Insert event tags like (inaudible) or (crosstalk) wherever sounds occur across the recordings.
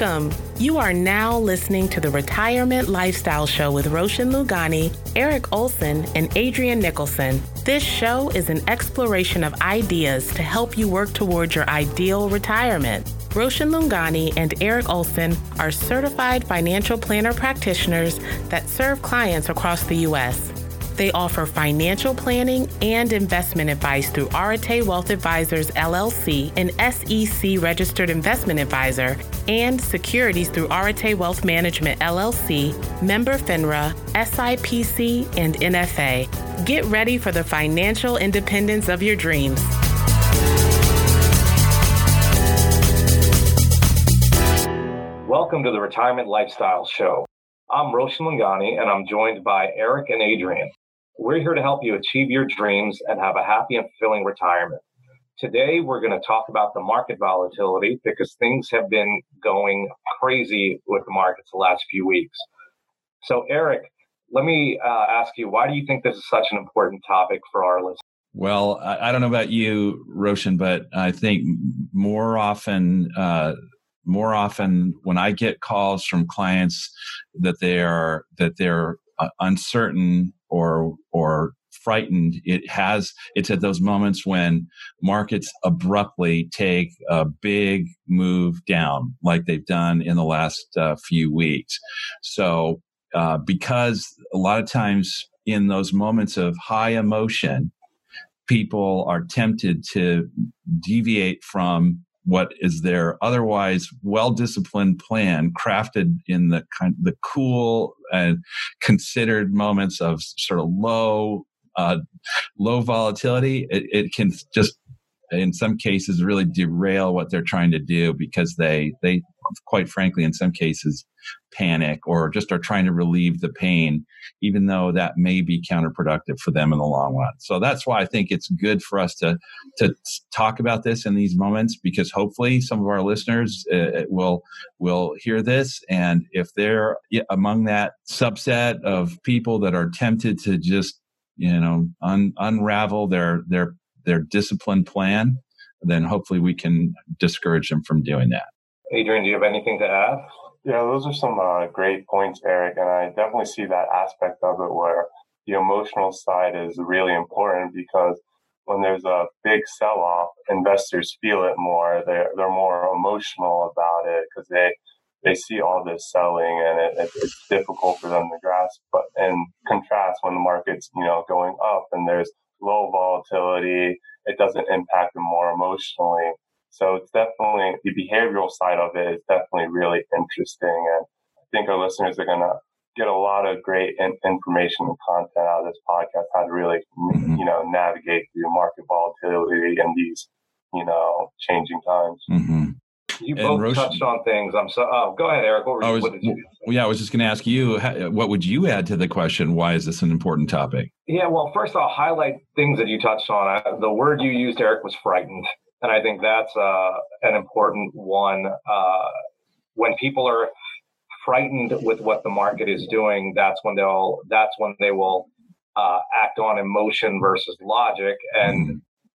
Welcome. You are now listening to the Retirement Lifestyle Show with Roshan Lungani, Eric Olson, and Adrian Nicholson. This show is an exploration of ideas to help you work towards your ideal retirement. Roshan Lungani and Eric Olson are certified financial planner practitioners that serve clients across the U.S. They offer financial planning and investment advice through Arete Wealth Advisors LLC, an SEC registered investment advisor, and securities through Arete Wealth Management LLC, member FINRA, SIPC, and NFA. Get ready for the financial independence of your dreams. Welcome to the Retirement Lifestyle Show. I'm Roshan Lungani, and I'm joined by Eric and Adrian. We're here to help you achieve your dreams and have a happy and fulfilling retirement. Today, we're going to talk about the market volatility because things have been going crazy with the markets the last few weeks. So, Eric, let me uh, ask you, why do you think this is such an important topic for our listeners? Well, I, don't know about you, Roshan, but I think more often, uh, more often when I get calls from clients that they are that they're uh, uncertain or or frightened it has it's at those moments when markets abruptly take a big move down like they've done in the last uh, few weeks. So uh, because a lot of times in those moments of high emotion people are tempted to deviate from what is their otherwise well disciplined plan crafted in the kind the cool and considered moments of sort of low uh, low volatility it, it can just in some cases really derail what they're trying to do because they they quite frankly in some cases panic or just are trying to relieve the pain even though that may be counterproductive for them in the long run so that's why i think it's good for us to to talk about this in these moments because hopefully some of our listeners uh, will will hear this and if they're among that subset of people that are tempted to just you know un, unravel their their their discipline plan, then hopefully we can discourage them from doing that. Adrian, do you have anything to add? Yeah, those are some uh, great points, Eric. And I definitely see that aspect of it where the emotional side is really important because when there's a big sell off, investors feel it more. They're, they're more emotional about it because they, they see all this selling and it, it, it's difficult for them to grasp. But in contrast, when the market's, you know, going up and there's low volatility. It doesn't impact them more emotionally. So it's definitely the behavioral side of it is definitely really interesting. And I think our listeners are going to get a lot of great in- information and content out of this podcast, how to really, mm-hmm. you know, navigate through market volatility and these, you know, changing times. Mm-hmm. You both Roche, touched on things. I'm so. Oh, go ahead, Eric. What, were, was, what did you? Well, yeah, I was just going to ask you. What would you add to the question? Why is this an important topic? Yeah. Well, first I'll highlight things that you touched on. I, the word you used, Eric, was frightened, and I think that's uh, an important one. Uh, when people are frightened with what the market is doing, that's when they'll. That's when they will uh, act on emotion versus logic, and mm-hmm.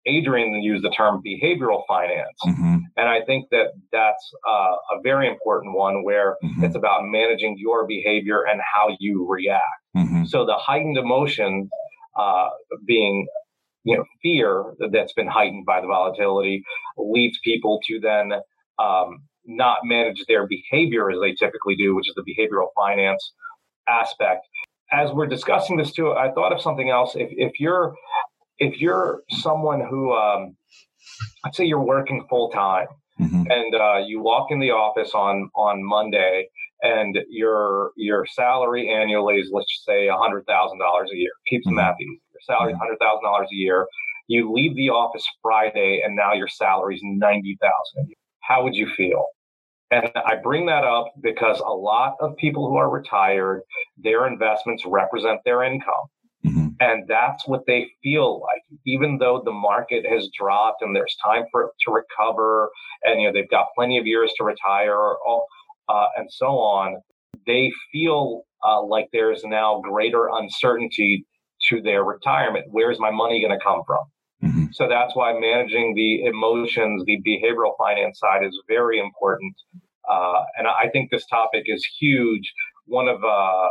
Adrian used the term behavioral finance. Mm-hmm. And I think that that's uh, a very important one where mm-hmm. it's about managing your behavior and how you react. Mm-hmm. So the heightened emotion uh, being you know fear that's been heightened by the volatility leads people to then um, not manage their behavior as they typically do, which is the behavioral finance aspect. As we're discussing this too, I thought of something else. If, if you're if you're someone who, um, let's say you're working full time mm-hmm. and uh, you walk in the office on on Monday and your your salary annually is let's say hundred thousand dollars a year. Keep the mm-hmm. math easy. Your salary is hundred thousand dollars a year. You leave the office Friday and now your salary is ninety thousand. How would you feel? And I bring that up because a lot of people who are retired, their investments represent their income. Mm-hmm. And that's what they feel like, even though the market has dropped and there's time for it to recover, and you know they've got plenty of years to retire, all, uh, and so on. They feel uh, like there's now greater uncertainty to their retirement. Where's my money going to come from? Mm-hmm. So that's why managing the emotions, the behavioral finance side is very important Uh, and I think this topic is huge. One of uh,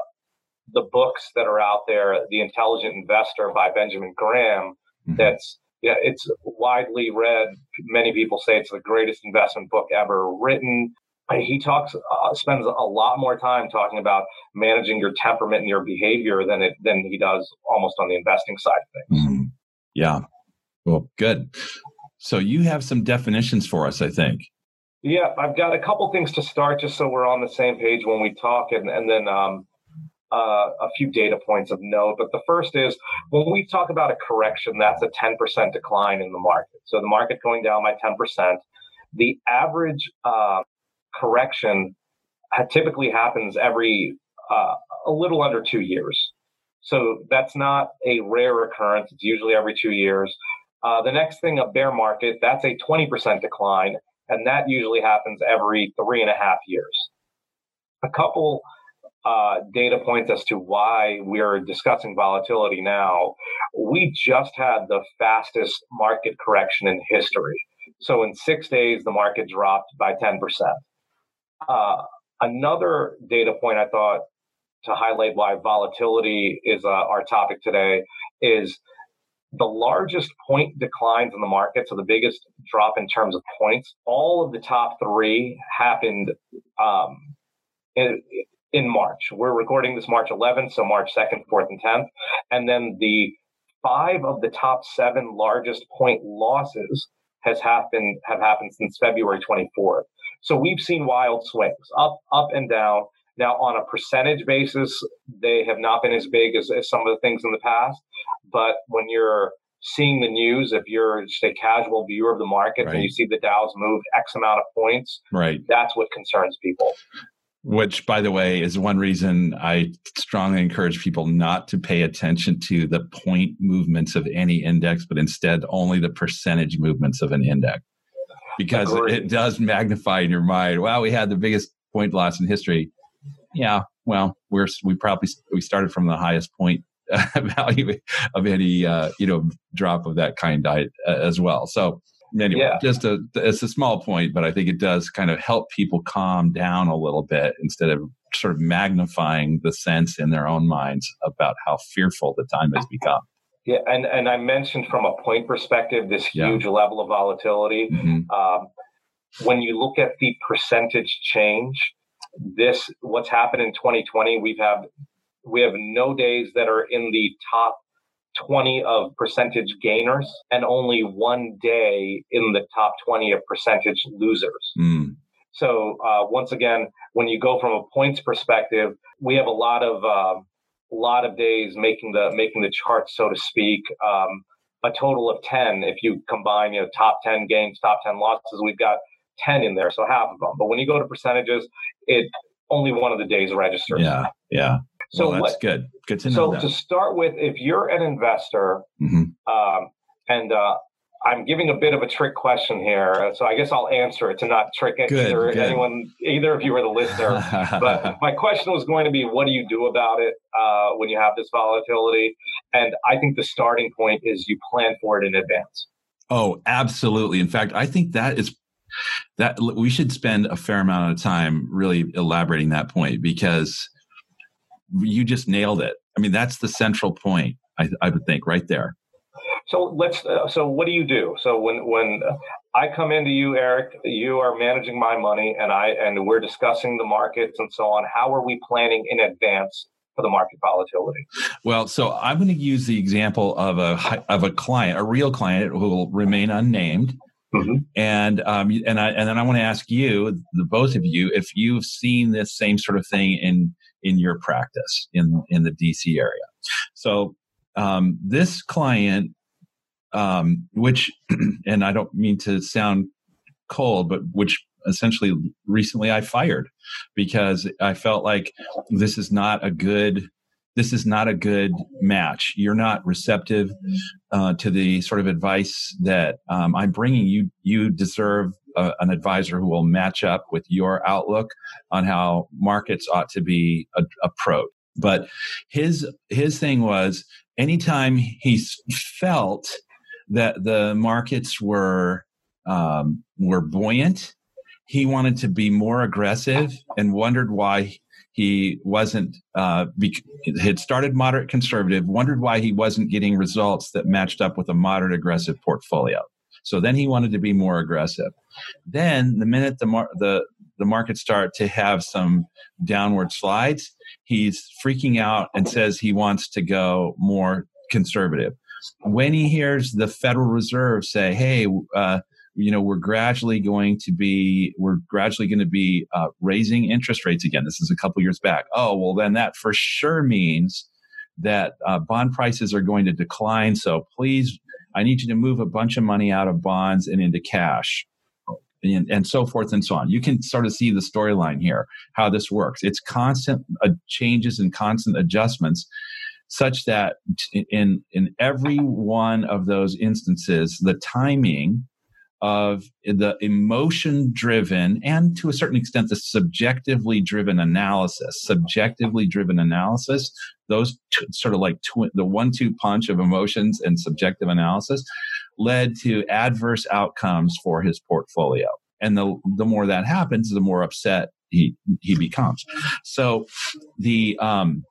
the books that are out there, The Intelligent Investor by Benjamin Graham, mm-hmm. that's yeah, it's widely read. Many people say it's the greatest investment book ever written. He talks, uh, spends a lot more time talking about managing your temperament and your behavior than it than he does almost on the investing side of things. Mm-hmm. Yeah, well, good. So you have some definitions for us, I think. Yeah, I've got a couple things to start just so we're on the same page when we talk, and, and then um, uh, a few data points of note. But the first is when we talk about a correction, that's a 10% decline in the market. So the market going down by 10%. The average uh, correction typically happens every uh, a little under two years. So that's not a rare occurrence. It's usually every two years. Uh, the next thing, a bear market, that's a 20% decline and that usually happens every three and a half years. A couple uh, data points as to why we're discussing volatility now. We just had the fastest market correction in history. So in six days, the market dropped by 10%. Uh, another data point I thought to highlight why volatility is uh, our topic today is the largest point declines in the market, so the biggest drop in terms of points, all of the top three happened um, in, in March. We're recording this March 11th, so March 2nd, 4th, and 10th. And then the five of the top seven largest point losses has happened have happened since February 24th. So we've seen wild swings up, up and down. Now, on a percentage basis, they have not been as big as, as some of the things in the past. But when you're seeing the news, if you're just a casual viewer of the market right. and you see the Dow's move X amount of points, right, that's what concerns people. Which, by the way, is one reason I strongly encourage people not to pay attention to the point movements of any index, but instead only the percentage movements of an index. Because Agreed. it does magnify in your mind, wow, we had the biggest point loss in history yeah, well, we're we probably we started from the highest point (laughs) value of any uh, you know drop of that kind diet uh, as well. So anyway, yeah. just a it's a small point, but I think it does kind of help people calm down a little bit instead of sort of magnifying the sense in their own minds about how fearful the time has become. Yeah, and and I mentioned from a point perspective this huge yeah. level of volatility. Mm-hmm. Um, when you look at the percentage change this what's happened in 2020 we've had we have no days that are in the top 20 of percentage gainers and only one day in the top 20 of percentage losers mm. so uh, once again when you go from a points perspective we have a lot of uh, a lot of days making the making the chart so to speak um, a total of 10 if you combine you know top 10 games, top 10 losses we've got 10 in there, so half of them. But when you go to percentages, it only one of the days registers. Yeah, yeah. So well, that's what, good. Good to know. So that. to start with, if you're an investor, mm-hmm. um, and uh, I'm giving a bit of a trick question here, so I guess I'll answer it to not trick good, either good. anyone, either of you or the listener. (laughs) but my question was going to be, what do you do about it uh, when you have this volatility? And I think the starting point is you plan for it in advance. Oh, absolutely. In fact, I think that is that we should spend a fair amount of time really elaborating that point because you just nailed it. I mean, that's the central point. I, I would think right there. So let's. Uh, so what do you do? So when when I come into you, Eric, you are managing my money, and I and we're discussing the markets and so on. How are we planning in advance for the market volatility? Well, so I'm going to use the example of a of a client, a real client who will remain unnamed, Mm-hmm. And um, and I and then I want to ask you, the both of you, if you've seen this same sort of thing in in your practice in in the DC area. So um, this client, um, which, (clears throat) and I don't mean to sound cold, but which essentially recently I fired because I felt like this is not a good this is not a good match. You're not receptive uh, to the sort of advice that um, I'm bringing. You you deserve a, an advisor who will match up with your outlook on how markets ought to be approached. But his his thing was anytime he felt that the markets were um, were buoyant, he wanted to be more aggressive and wondered why he wasn't uh, be, had started moderate conservative wondered why he wasn't getting results that matched up with a moderate aggressive portfolio. So then he wanted to be more aggressive. Then the minute the mar- the the markets start to have some downward slides he's freaking out and says he wants to go more conservative when he hears the federal reserve say hey uh, you know we're gradually going to be we're gradually going to be uh, raising interest rates again this is a couple years back oh well then that for sure means that uh, bond prices are going to decline so please i need you to move a bunch of money out of bonds and into cash and, and so forth and so on. You can sort of see the storyline here how this works. It's constant uh, changes and constant adjustments such that in in every one of those instances the timing of the emotion driven and to a certain extent the subjectively driven analysis subjectively driven analysis those t- sort of like tw- the one two punch of emotions and subjective analysis led to adverse outcomes for his portfolio. And the the more that happens the more upset he he becomes. So the um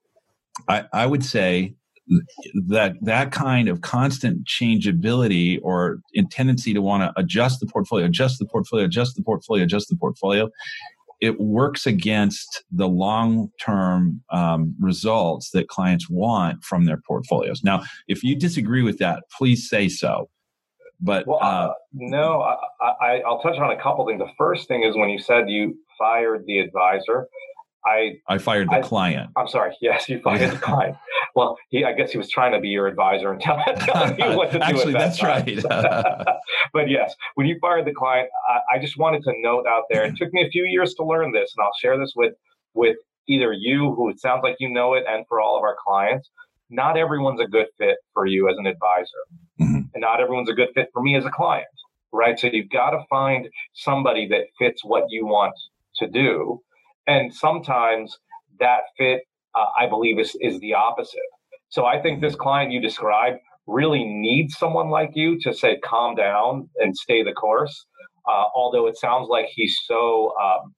I, I would say that that kind of constant changeability or in tendency to want to adjust the portfolio, adjust the portfolio, adjust the portfolio, adjust the portfolio, it works against the long-term um, results that clients want from their portfolios. Now, if you disagree with that, please say so. But well, uh, no, I, will touch on a couple things. The first thing is when you said you fired the advisor. I I fired the I, client. I'm sorry. (laughs) Yes, you fired the (laughs) client. Well, he I guess he was trying to be your advisor and (laughs) tell, you what to do. Actually, that that's time. right. but yes, when you fired the client, I, I, just wanted to note out there. It took me a few years to learn this, and I'll share this with with either you, who it sounds like you know it, and for all of our clients. Not everyone's a good fit for you as an advisor, mm-hmm. and not everyone's a good fit for me as a client. Right. So you've got to find somebody that fits what you want to do and sometimes that fit, uh, I believe, is, is the opposite. So I think this client you described really needs someone like you to say, calm down and stay the course. Uh, although it sounds like he's so, um,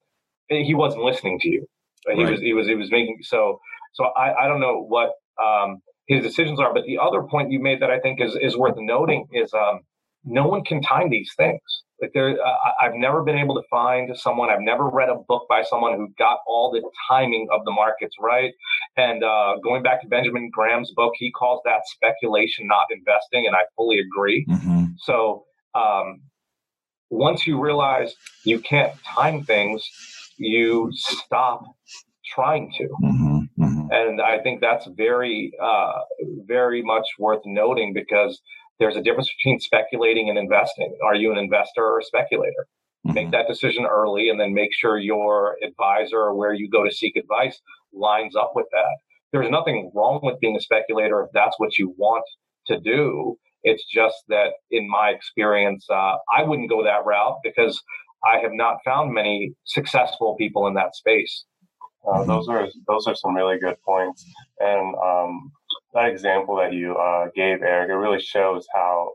he wasn't listening to you. He right. was, he was, he was making, so, so I, I don't know what, um, his decisions are. But the other point you made that I think is, is worth noting is, um, no one can time these things. Like there, uh, I've never been able to find someone. I've never read a book by someone who got all the timing of the markets right. And uh, going back to Benjamin Graham's book, he calls that speculation, not investing, and I fully agree. Mm-hmm. So um, once you realize you can't time things, you stop trying to. Mm-hmm. Mm-hmm. And I think that's very, uh, very much worth noting because there's a difference between speculating and investing. Are you an investor or a speculator? Mm-hmm. Make that decision early and then make sure your advisor or where you go to seek advice lines up with that. There's nothing wrong with being a speculator if that's what you want to do. It's just that in my experience, uh, I wouldn't go that route because I have not found many successful people in that space. Uh, those are those are some really good points, and um, that example that you uh, gave, Eric, it really shows how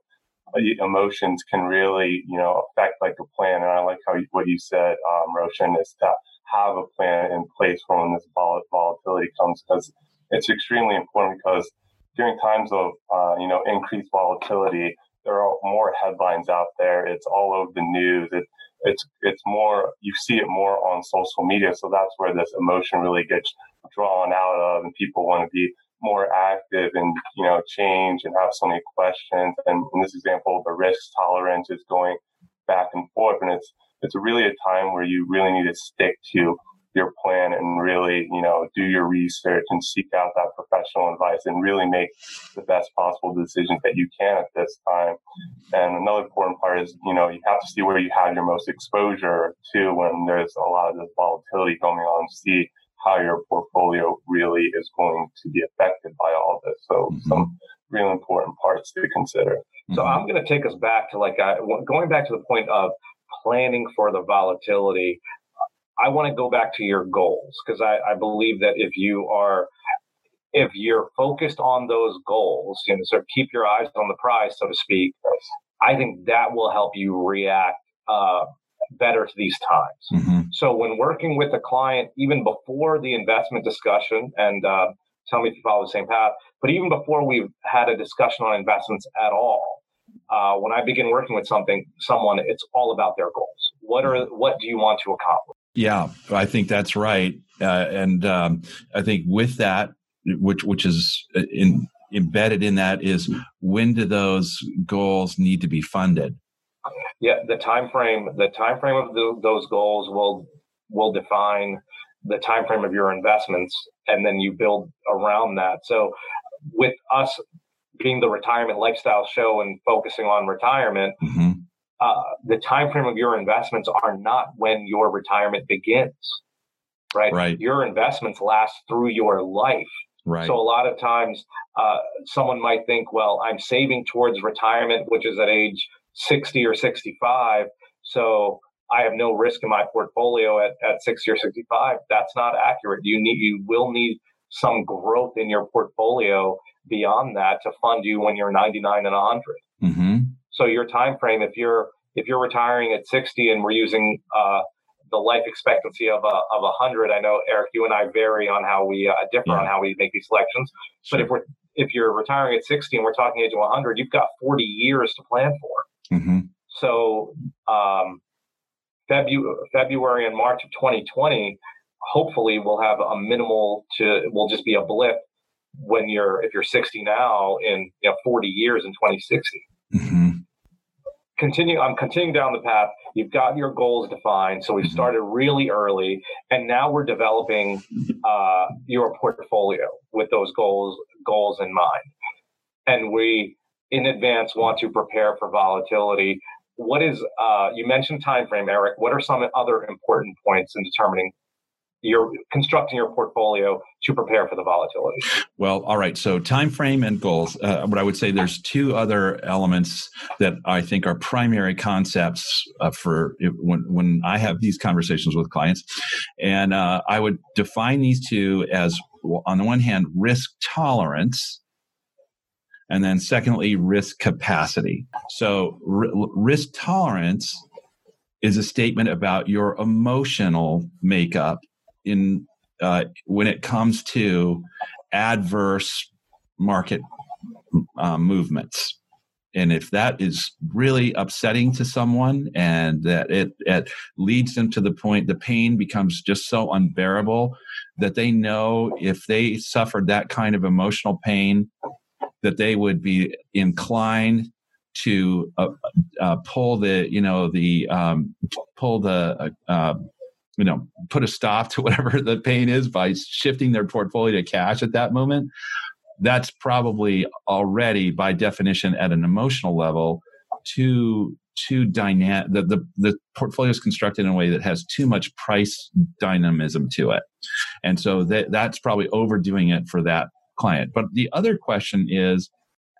uh, emotions can really, you know, affect like a plan. And I like how you, what you said, um, Roshan, is to have a plan in place for when this volatility comes because it's extremely important because during times of, uh, you know, increased volatility, there are more headlines out there. It's all over the news. It, it's it's more you see it more on social media, so that's where this emotion really gets drawn out of, and people want to be more active and you know change and have so many questions. And in this example, the risk tolerance is going back and forth, and it's it's really a time where you really need to stick to your plan and really you know do your research and seek out that professional advice and really make the best possible decisions that you can at this time. And another important part is you know you have to see where you have your most exposure to when there's a lot of this volatility going on. See how your portfolio really is going to be affected by all this. So mm-hmm. some real important parts to consider. So mm-hmm. I'm going to take us back to like going back to the point of planning for the volatility. I want to go back to your goals because I, I, believe that if you are if you're focused on those goals, you know, sort of keep your eyes on the prize, so to speak. I think that will help you react uh, better to these times. Mm-hmm. So when working with a client, even before the investment discussion, and uh, tell me if you follow the same path, but even before we've had a discussion on investments at all, uh, when I begin working with something, someone, it's all about their goals. What are what do you want to accomplish? Yeah, I think that's right, uh, and um, I think with that, which which is uh, in, embedded in that is when do those goals need to be funded? Yeah, the time frame the time frame of the, those goals will will define the time frame of your investments, and then you build around that. So, with us being the retirement lifestyle show and focusing on retirement, mm-hmm. uh, the time frame of your investments are not when your retirement begins. Right? right. Your investments last through your life. Right. So a lot of times, uh, someone might think, well, I'm saving towards retirement, which is at age 60 or 65. So I have no risk in my portfolio at, at 60 or 65. That's not accurate. You need, you will need some growth in your portfolio beyond that to fund you when you're 99 and 100. Mm-hmm. So your time frame, if you're if you're retiring at 60 and we're using uh, the life expectancy of a of a hundred. I know Eric, you and I vary on how we uh, differ yeah. on how we make these selections. Sure. But if we're if you're retiring at 60 and we're talking age of 100, you've got 40 years to plan for. Mm-hmm. So um, February, February and March of 2020, hopefully we'll have a minimal to will just be a blip when you're if you're 60 now in you know 40 years in 2060. Mm-hmm continue i'm continuing down the path you've got your goals defined so we've mm-hmm. started really early and now we're developing uh, your portfolio with those goals goals in mind and we in advance want to prepare for volatility. What is uh, you mentioned time frame eric. What are some other important points in determining you're constructing your portfolio to prepare for the volatility? Well all right. So time frame and goals uh, but i would say there's two other elements that i think are primary concepts uh, for when, when i have these conversations with clients. And uh, i would define these two as on the one hand risk tolerance and then secondly risk capacity so r- risk tolerance is a statement about your emotional makeup in uh, when it comes to adverse market uh, movements. And if that is really upsetting to someone and that it, it leads them to the point the pain becomes just so unbearable that they know if they suffered that kind of emotional pain, that they would be inclined to uh, uh, pull the you know the um, pull the uh, you know put a stop to whatever the pain is by shifting their portfolio to cash at that moment. That's probably already by definition at an emotional level too too dynamic the, the the portfolio is constructed in a way that has too much price dynamism to it. And so that that's probably overdoing it for that client. But the other question is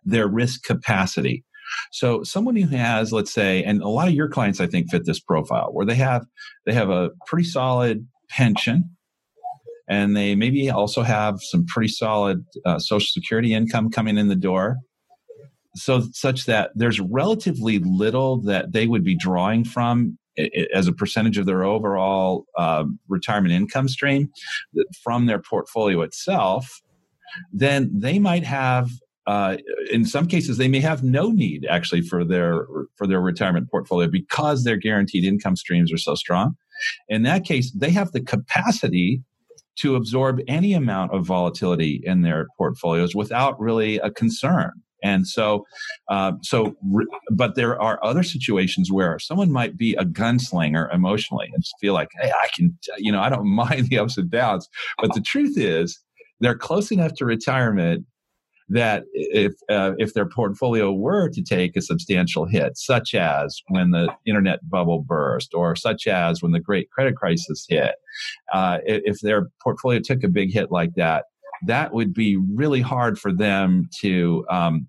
their risk capacity. So someone who has, let's say, and a lot of your clients I think fit this profile where they have they have a pretty solid pension and they maybe also have some pretty solid uh, social security income coming in the door. So such that there's relatively little that they would be drawing from as a percentage of their overall uh, retirement income stream from their portfolio itself then they might have uh, in some cases they may have no need actually for their for their retirement portfolio because their guaranteed income streams are so strong. In that case they have the capacity to absorb any amount of volatility in their portfolios without really a concern. And so uh, so but there are other situations where someone might be a gunslinger emotionally and feel like hey i can you know i don't (laughs) mind the ups and downs. But the truth is they're close enough to retirement that if uh, if their portfolio were to take a substantial hit, such as when the internet bubble burst, or such as when the Great Credit Crisis hit, uh, if their portfolio took a big hit like that, that would be really hard for them to um,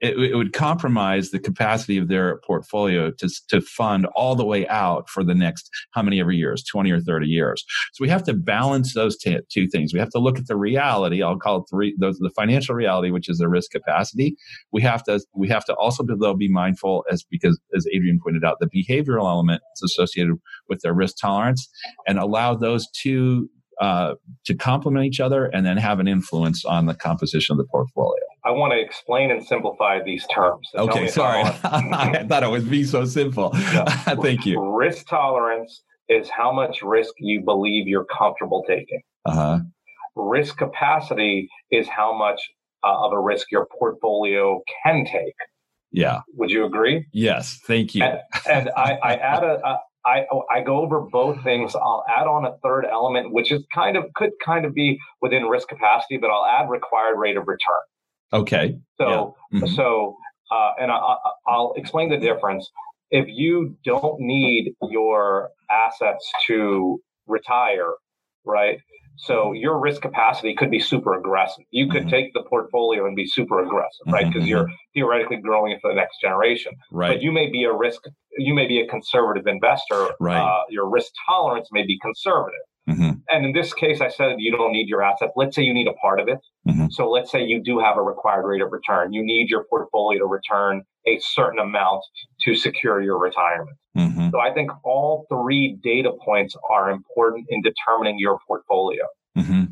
it, it, would compromise the capacity of their portfolio to, to fund all the way out for the next how many ever years 20 or 30 years. So we have to balance those t- two things. We have to look at the reality i'll call it the, those, the financial reality which is the risk capacity. We have to we have to also though be mindful as because as adrian pointed out the behavioral element is associated with their risk tolerance and allow those two uh, to complement each other and then have an influence on the composition of the portfolio. I want to explain and simplify these terms. So okay, sorry. (laughs) I thought it would be so simple. (laughs) Thank you. Risk tolerance is how much risk you believe you're comfortable taking. Uh-huh. Risk capacity is how much uh, of a risk your portfolio can take. Yeah. Would you agree? Yes. Thank you. And, and I, I add a I, I go over both things. I'll add on a third element, which is kind of could kind of be within risk capacity, but I'll add required rate of return. Okay. So yeah. mm-hmm. so uh, and I, I'll explain the difference. If you don't need your assets to retire, right? So your risk capacity could be super aggressive. You could mm-hmm. take the portfolio and be super aggressive, right? Because mm-hmm. you're theoretically growing it for the next generation. Right. But you may be a risk, you may be a conservative investor. Right. Uh, your risk tolerance may be conservative. Mm-hmm. And in this case, I said you don't need your asset. Let's say you need a part of it. Mm-hmm. So let's say you do have a required rate of return. You need your portfolio to return a certain amount to secure your retirement. Mm-hmm. So I think all three data points are important in determining your portfolio. Mm-hmm.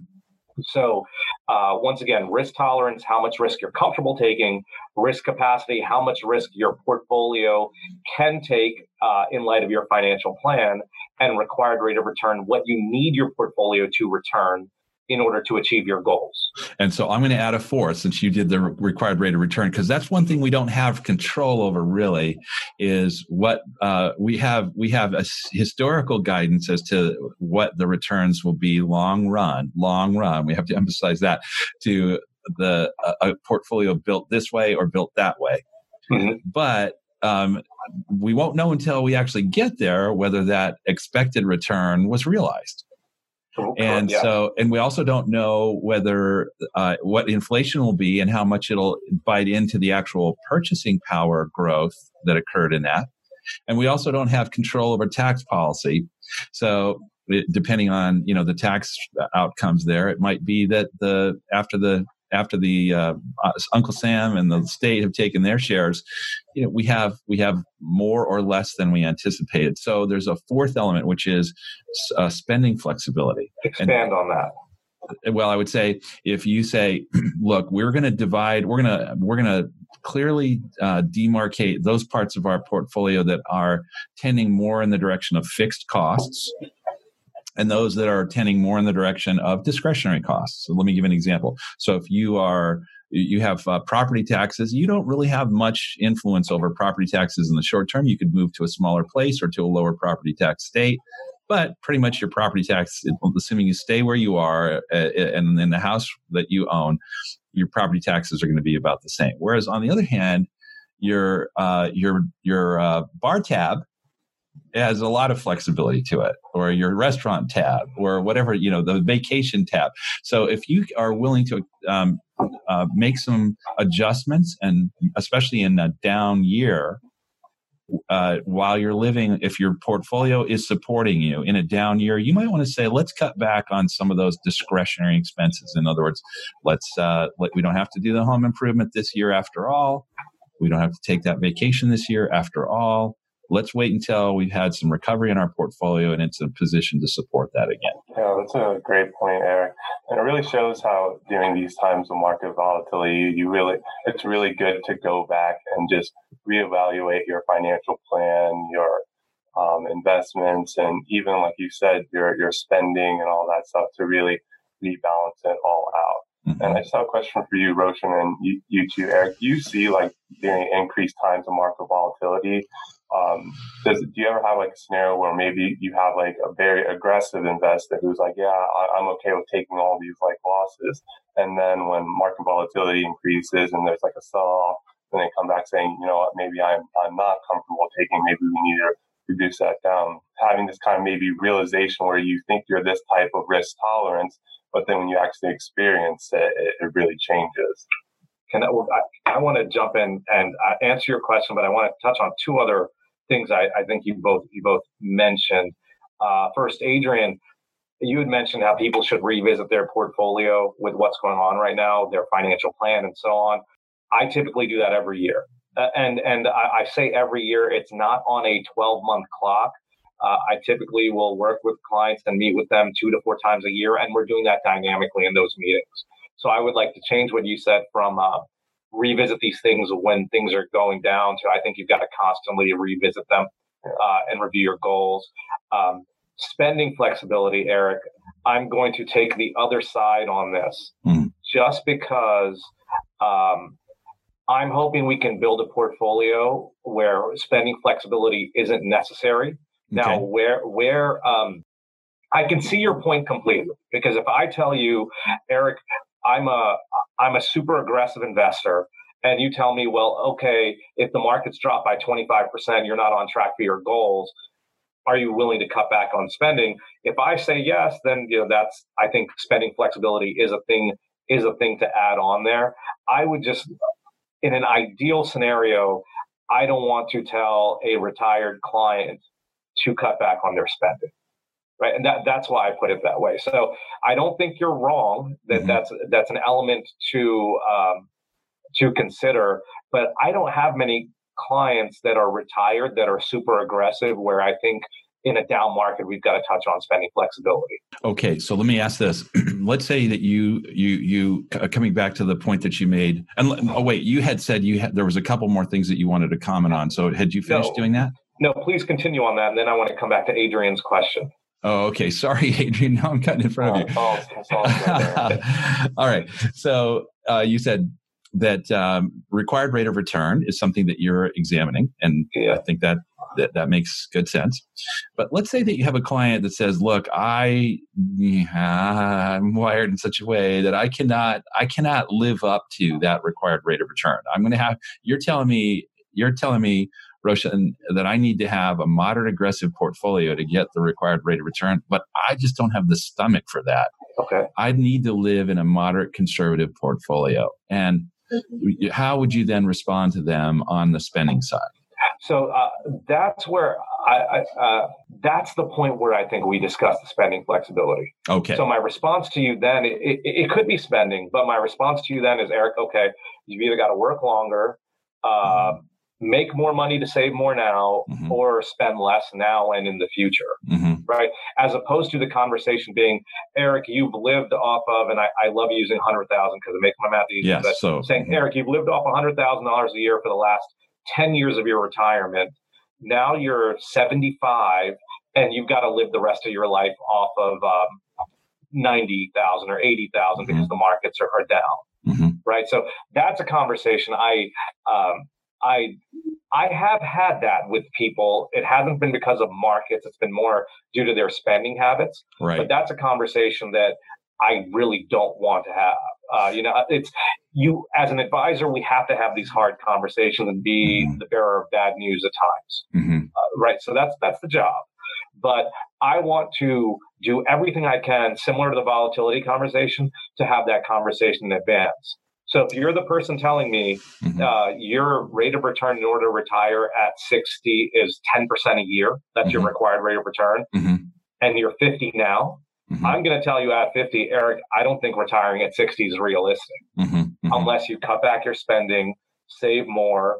So, uh, once again, risk tolerance, how much risk you're comfortable taking, risk capacity, how much risk your portfolio can take uh, in light of your financial plan, and required rate of return, what you need your portfolio to return in order to achieve your goals. And so I'm going to add a four since you did the required rate of return, because that's one thing we don't have control over really is what uh, we have. We have a historical guidance as to what the returns will be long run, long run. We have to emphasize that to the a portfolio built this way or built that way. Mm-hmm. But um, we won't know until we actually get there whether that expected return was realized and yeah. so and we also don't know whether uh, what inflation will be and how much it'll bite into the actual purchasing power growth that occurred in that. And we also don't have control over tax policy. So it, depending on you know the tax outcomes there it might be that the after the after the uh, uh, Uncle Sam and the state have taken their shares, you know, we have we have more or less than we anticipated. So there's a fourth element, which is uh, spending flexibility. Expand and, on that. Uh, well, I would say if you say, (clears throat) "Look, we're going to divide. We're going to we're going to clearly uh, demarcate those parts of our portfolio that are tending more in the direction of fixed costs." And those that are tending more in the direction of discretionary costs. So let me give an example. So if you are you have uh, property taxes, you don't really have much influence over property taxes in the short term. You could move to a smaller place or to a lower property tax state. But pretty much your property tax, assuming you stay where you are uh, and in the house that you own, your property taxes are going to be about the same. Whereas on the other hand, your uh, your your uh, bar tab has a lot of flexibility to it or your restaurant tab or whatever you know the vacation tab. So if you are willing to um, uh, make some adjustments and especially in a down year uh, while you're living if your portfolio is supporting you in a down year you might want to say let's cut back on some of those discretionary expenses. In other words let's uh, let, we don't have to do the home improvement this year after all. We don't have to take that vacation this year after all let's wait until we've had some recovery in our portfolio and it's in a position to support that again. Yeah, that's a great point, Eric. And it really shows how during these times of market volatility, you really it's really good to go back and just reevaluate your financial plan, your um, investments, and even like you said, your your spending and all that stuff to really rebalance it all out. Mm-hmm. And I just have a question for you, Roshan, and you, you too, Eric. Do you see like during increased times of market volatility, um, does do you ever have like a scenario where maybe you have like a very aggressive investor who's like, yeah, I, am okay with taking all these like losses, and then when market volatility increases and there's like a sell off, then they come back saying, you know what, maybe I'm I'm not comfortable taking, maybe we need to reduce that down. Having this kind of maybe realization where you think you're this type of risk tolerance, but then when you actually experience it, it, it really changes. can I, I want to jump in and uh, answer your question, but I want to touch on two other things I, I think you both you both mentioned. Uh, first, Adrian, you had mentioned how people should revisit their portfolio with what's going on right now, their financial plan, and so on. I typically do that every year, uh, and and I, I, say every year. It's not on a 12 month clock. Uh, I typically will work with clients and meet with them two to four times a year, and we're doing that dynamically in those meetings. So I would like to change what you said from uh, revisit these things when things are going down to I think you've got to constantly revisit them uh, and review your goals. Um, spending flexibility, Eric, I'm going to take the other side on this mm. just because um, I'm hoping we can build a portfolio where spending flexibility isn't necessary. Okay. Now, where where um, I can see your point completely because if I tell you, Eric, I'm a I'm a super aggressive investor, and you tell me, well, okay, if the markets drop by 25%, you're not on track for your goals. Are you willing to cut back on spending? If I say yes, then you know that's I think spending flexibility is a thing is a thing to add on there. I would just in an ideal scenario, I don't want to tell a retired client to cut back on their spending right? And that, that's why i put it that way. So i don't think you're wrong that mm-hmm. that's that's an element to um, to consider but i don't have many clients that are retired that are super aggressive where i think in a down market we've got to touch on spending flexibility. Okay so let me ask this. (clears throat) Let's say that you you you uh, coming back to the point that you made and oh wait you had said you had there was a couple more things that you wanted to comment on so had you finished no, doing that? No please continue on that and then i want to come back to adrian's question Oh, okay. Sorry, (laughs) Adrian. Now I'm cutting in front of you. Oh, (laughs) All right. So uh, you said that um, required rate of return is something that you're examining, and yeah. I think that, that that makes good sense. But let's say that you have a client that says, "Look, I I'm wired in such a way that I cannot I cannot live up to that required rate of return. I'm going to have you're telling me you're telling me Roshan, that I need to have a moderate aggressive portfolio to get the required rate of return, but I just don't have the stomach for that. Okay. I need to live in a moderate conservative portfolio. And how would you then respond to them on the spending side? So uh, that's where I, I uh, that's the point where I think we discuss the spending flexibility. Okay. So my response to you then, it, it, it could be spending, but my response to you then is, Eric, okay, you've either got to work longer, uh, make more money to save more now mm-hmm. or spend less now and in the future mm-hmm. right as opposed to the conversation being eric you've lived off of and i, I love using 100000 because it makes my math easy yes, so, saying mm-hmm. eric you've lived off $100000 a year for the last 10 years of your retirement now you're 75 and you've got to live the rest of your life off of um, 90000 or 80000 because mm-hmm. the markets are, are down mm-hmm. right so that's a conversation i um, I I have had that with people. It hasn't been because of markets. It's been more due to their spending habits. Right. But that's a conversation that I really don't want to have. Uh, you know, it's you as an advisor. We have to have these hard conversations and be mm-hmm. the bearer of bad news at times. Mm-hmm. Uh, right. So that's that's the job. But I want to do everything I can, similar to the volatility conversation, to have that conversation in advance. So if you're the person telling me mm-hmm. uh, your rate of return in order to retire at 60 is 10% a year, that's mm-hmm. your required rate of return, mm-hmm. and you're 50 now, mm-hmm. I'm going to tell you at 50, Eric, I don't think retiring at 60 is realistic mm-hmm. Mm-hmm. unless you cut back your spending, save more,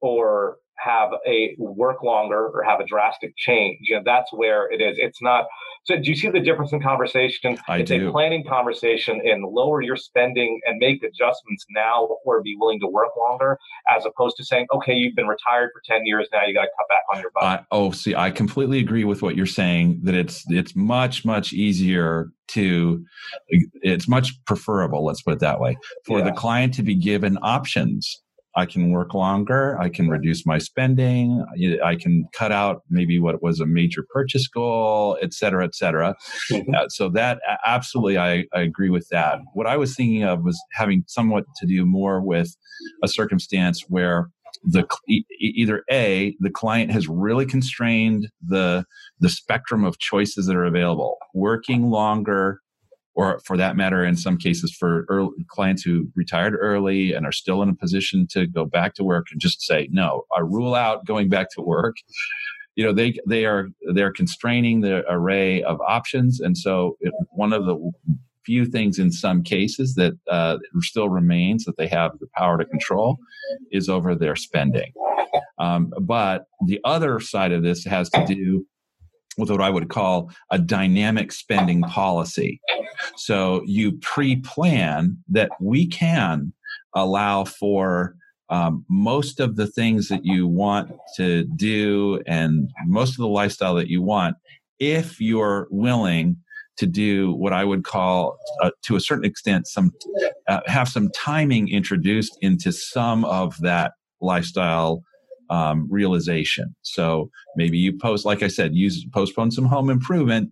or have a work longer or have a drastic change. You know, that's where it is. It's not. So, do you see the difference in conversation? I it's do. a planning conversation and lower your spending and make adjustments now or be willing to work longer, as opposed to saying, okay, you've been retired for ten years now, you got to cut back on your budget. Uh, oh, see, I completely agree with what you're saying. That it's it's much much easier to it's much preferable let's put it that way for yeah. the client to be given options I can work longer. I can reduce my spending. I can cut out maybe what was a major purchase goal, et cetera, et cetera. Mm-hmm. Uh, so that absolutely, I, I agree with that. What I was thinking of was having somewhat to do more with a circumstance where the either a the client has really constrained the the spectrum of choices that are available working longer or for that matter, in some cases, for early, clients who retired early and are still in a position to go back to work and just say, no, I rule out going back to work. You know, they they are they're constraining the array of options, and so it, one of the few things in some cases that uh, still remains that they have the power to control is over their spending. Um, but the other side of this has to do with what I would call a dynamic spending policy. So you pre plan that we can allow for um, most of the things that you want to do and most of the lifestyle that you want if you're willing to do what I would call, uh, to a certain extent, some uh, have some timing introduced into some of that lifestyle um, realization. So maybe you post, like I said, use postpone some home improvement,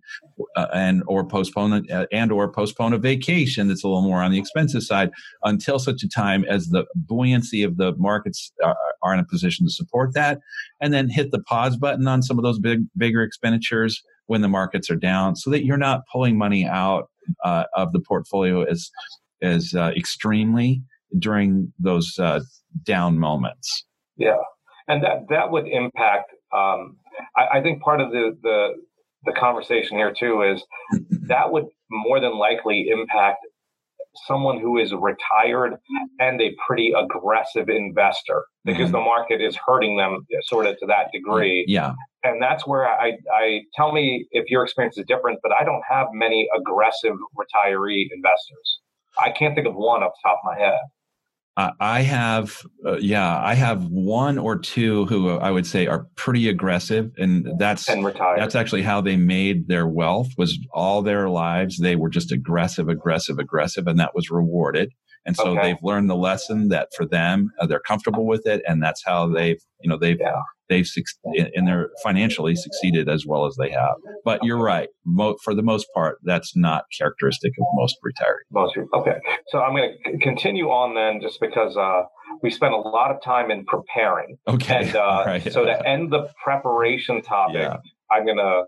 uh, and or postpone uh, and or postpone a vacation that's a little more on the expensive side until such a time as the buoyancy of the markets are, are in a position to support that, and then hit the pause button on some of those big bigger expenditures when the markets are down, so that you're not pulling money out uh, of the portfolio as as uh, extremely during those uh, down moments. Yeah and that that would impact. Um, I, I, think part of the, the the conversation here too is that would more than likely impact someone who is retired and a pretty aggressive investor because mm-hmm. the market is hurting them sort of to that degree. Yeah. And that's where I, I tell me if your experience is different, but I don't have many aggressive retiree investors. I can't think of one off the top of my head. I have, uh, yeah, I have one or two who I would say are pretty aggressive, and that's and that's actually how they made their wealth. Was all their lives they were just aggressive, aggressive, aggressive, and that was rewarded. And so okay. they've learned the lesson that for them uh, they're comfortable with it, and that's how they've you know they've yeah they've in their financially succeeded as well as they have. But you're right. Mo- for the most part, that's not characteristic of most retirees. Most okay. So I'm going to continue on then, just because uh, we spent a lot of time in preparing. Okay. And uh, (laughs) right. so to end the preparation topic, yeah. I'm going to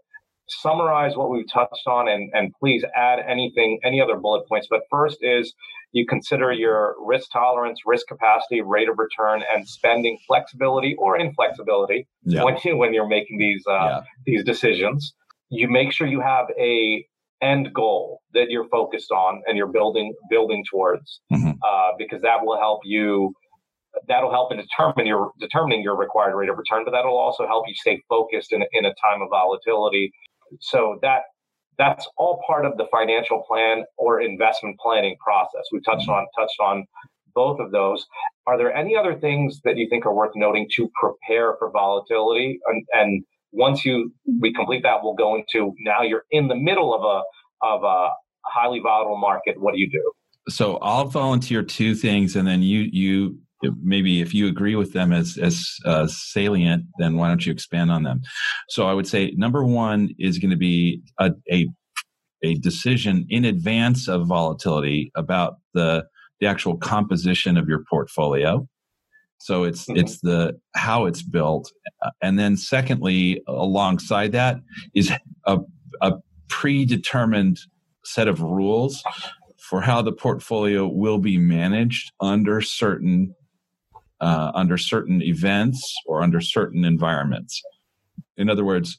summarize what we've touched on and, and please add anything, any other bullet points. But first is you consider your risk tolerance, risk capacity, rate of return, and spending flexibility or inflexibility yeah. when, you, (laughs) when you're making these, uh, yeah. these decisions. You make sure you have a end goal that you're focused on and you're building building towards mm-hmm. uh, because that will help you that'll help in determine your determining your required rate of return but that'll also help you stay focused in, in a time of volatility so that that's all part of the financial plan or investment planning process. We touched on touched on both of those. Are there any other things that you think are worth noting to prepare for volatility? And, and once you we complete that, we'll go into now you're in the middle of a of a highly volatile market. What do you do? So I'll volunteer two things, and then you you maybe if you agree with them as as uh, salient, then why don't you expand on them? So I would say number one is going to be a, a a decision in advance of volatility about the the actual composition of your portfolio. So it's mm-hmm. it's the how it's built, and then secondly, alongside that is a, a predetermined set of rules for how the portfolio will be managed under certain uh, under certain events or under certain environments. In other words,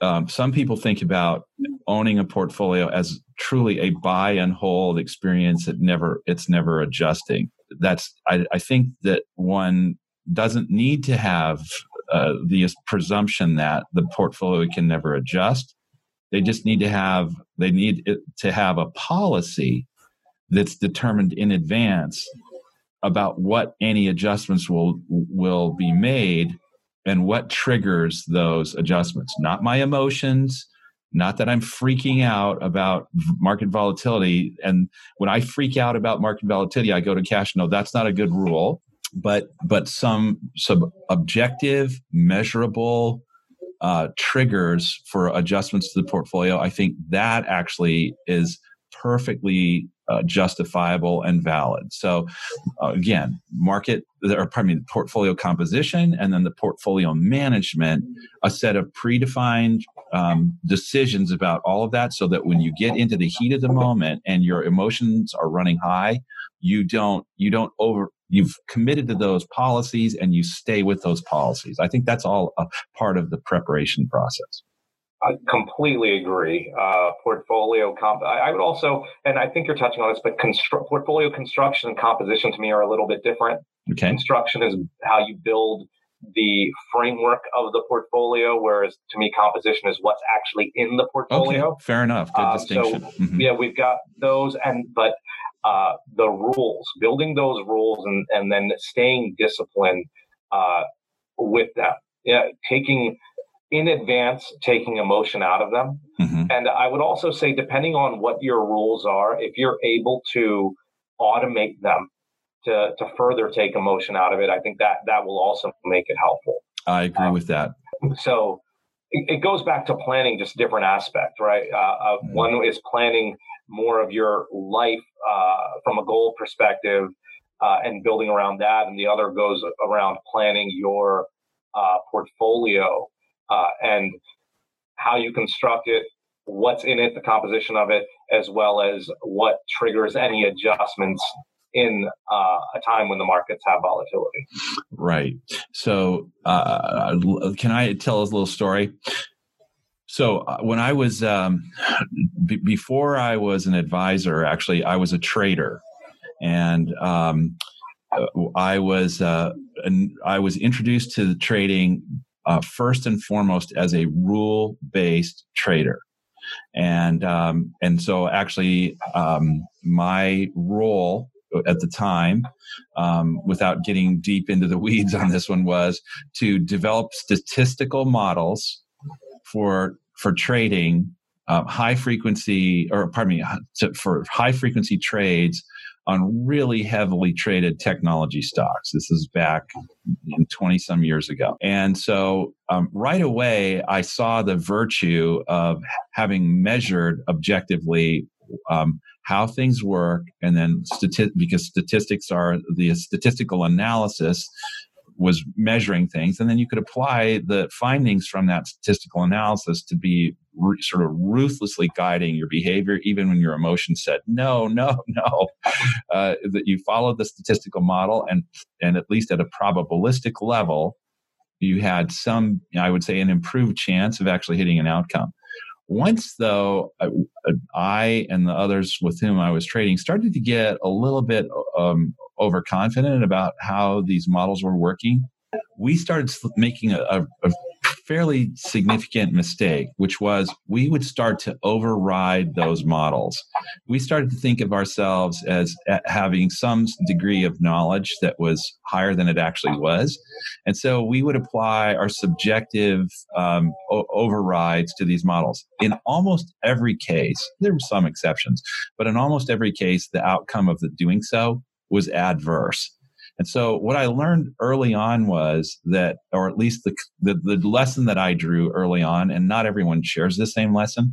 um, some people think about owning a portfolio as truly a buy and hold experience that never it's never adjusting. That's I, I think that one doesn't need to have uh, the presumption that the portfolio can never adjust. They just need to have they need to have a policy that's determined in advance about what any adjustments will will be made and what triggers those adjustments. Not my emotions not that i'm freaking out about market volatility. And when i freak out about market volatility i go to cash. No that's not a good rule. But but some some objective measurable uh, triggers for adjustments to the portfolio i think that actually is perfectly uh, justifiable and valid. So, uh, again, market or pardon me, portfolio composition, and then the portfolio management, a set of predefined um, decisions about all of that so that when you get into the heat of the moment and your emotions are running high you don't you don't over you've committed to those policies and you stay with those policies i think that's all a part of the preparation process I completely agree. Uh, portfolio comp. I, I, would also, and I think you're touching on this, but constru- portfolio construction and composition to me are a little bit different. Okay. Construction is how you build the framework of the portfolio, whereas to me, composition is what's actually in the portfolio. Okay, fair enough. Good um, distinction. So, mm-hmm. yeah, we've got those, and but uh, the rules, building those rules, and and then staying disciplined uh, with them. Yeah, taking in advance, taking emotion out of them. Mm-hmm. And I would also say, depending on what your rules are, if you're able to automate them to, to further take emotion out of it, I think that that will also make it helpful. I agree um, with that. So it, it, goes back to planning, just different aspect, right? Uh, uh, mm-hmm. One is planning more of your life uh, from a goal perspective uh, and building around that, and the other goes around planning your uh, portfolio uh, and how you construct it, what's in it, the composition of it, as well as what triggers any adjustments in uh, a time when the markets have volatility. Right. So, uh, can I tell a little story? So, uh, when I was um, b- before I was an advisor, actually, I was a trader, and um, uh, I was uh, I was introduced to the trading uh, first and foremost as a rule based trader. And um, and so actually um, my role at the time, um, without getting deep into the weeds on this one, was to develop statistical models for for trading uh, high frequency, or pardon me, to, for high frequency trades on really heavily traded technology stocks. This is back in 20 some years ago. And so um, right away, I saw the virtue of having measured objectively um, how things work, and then stati- because statistics are the statistical analysis was measuring things, and then you could apply the findings from that statistical analysis to be re- sort of ruthlessly guiding your behavior, even when your emotions said no, no, (laughs) no. Uh, that you followed the statistical model, and and at least at a probabilistic level, you had some, I would say, an improved chance of actually hitting an outcome. Once, though, I, and the others with whom I was trading started to get a little bit um, overconfident about how these models were working, we started making a, a, a fairly significant mistake, which was we would start to override those models. We started to think of ourselves as having some degree of knowledge that was higher than it actually was. And so we would apply our subjective um, o- overrides to these models. In almost every case, there were some exceptions, but in almost every case, the outcome of the doing so was adverse. And so what I learned early on was that, or at least the, the, the, lesson that I drew early on, and not everyone shares the same lesson,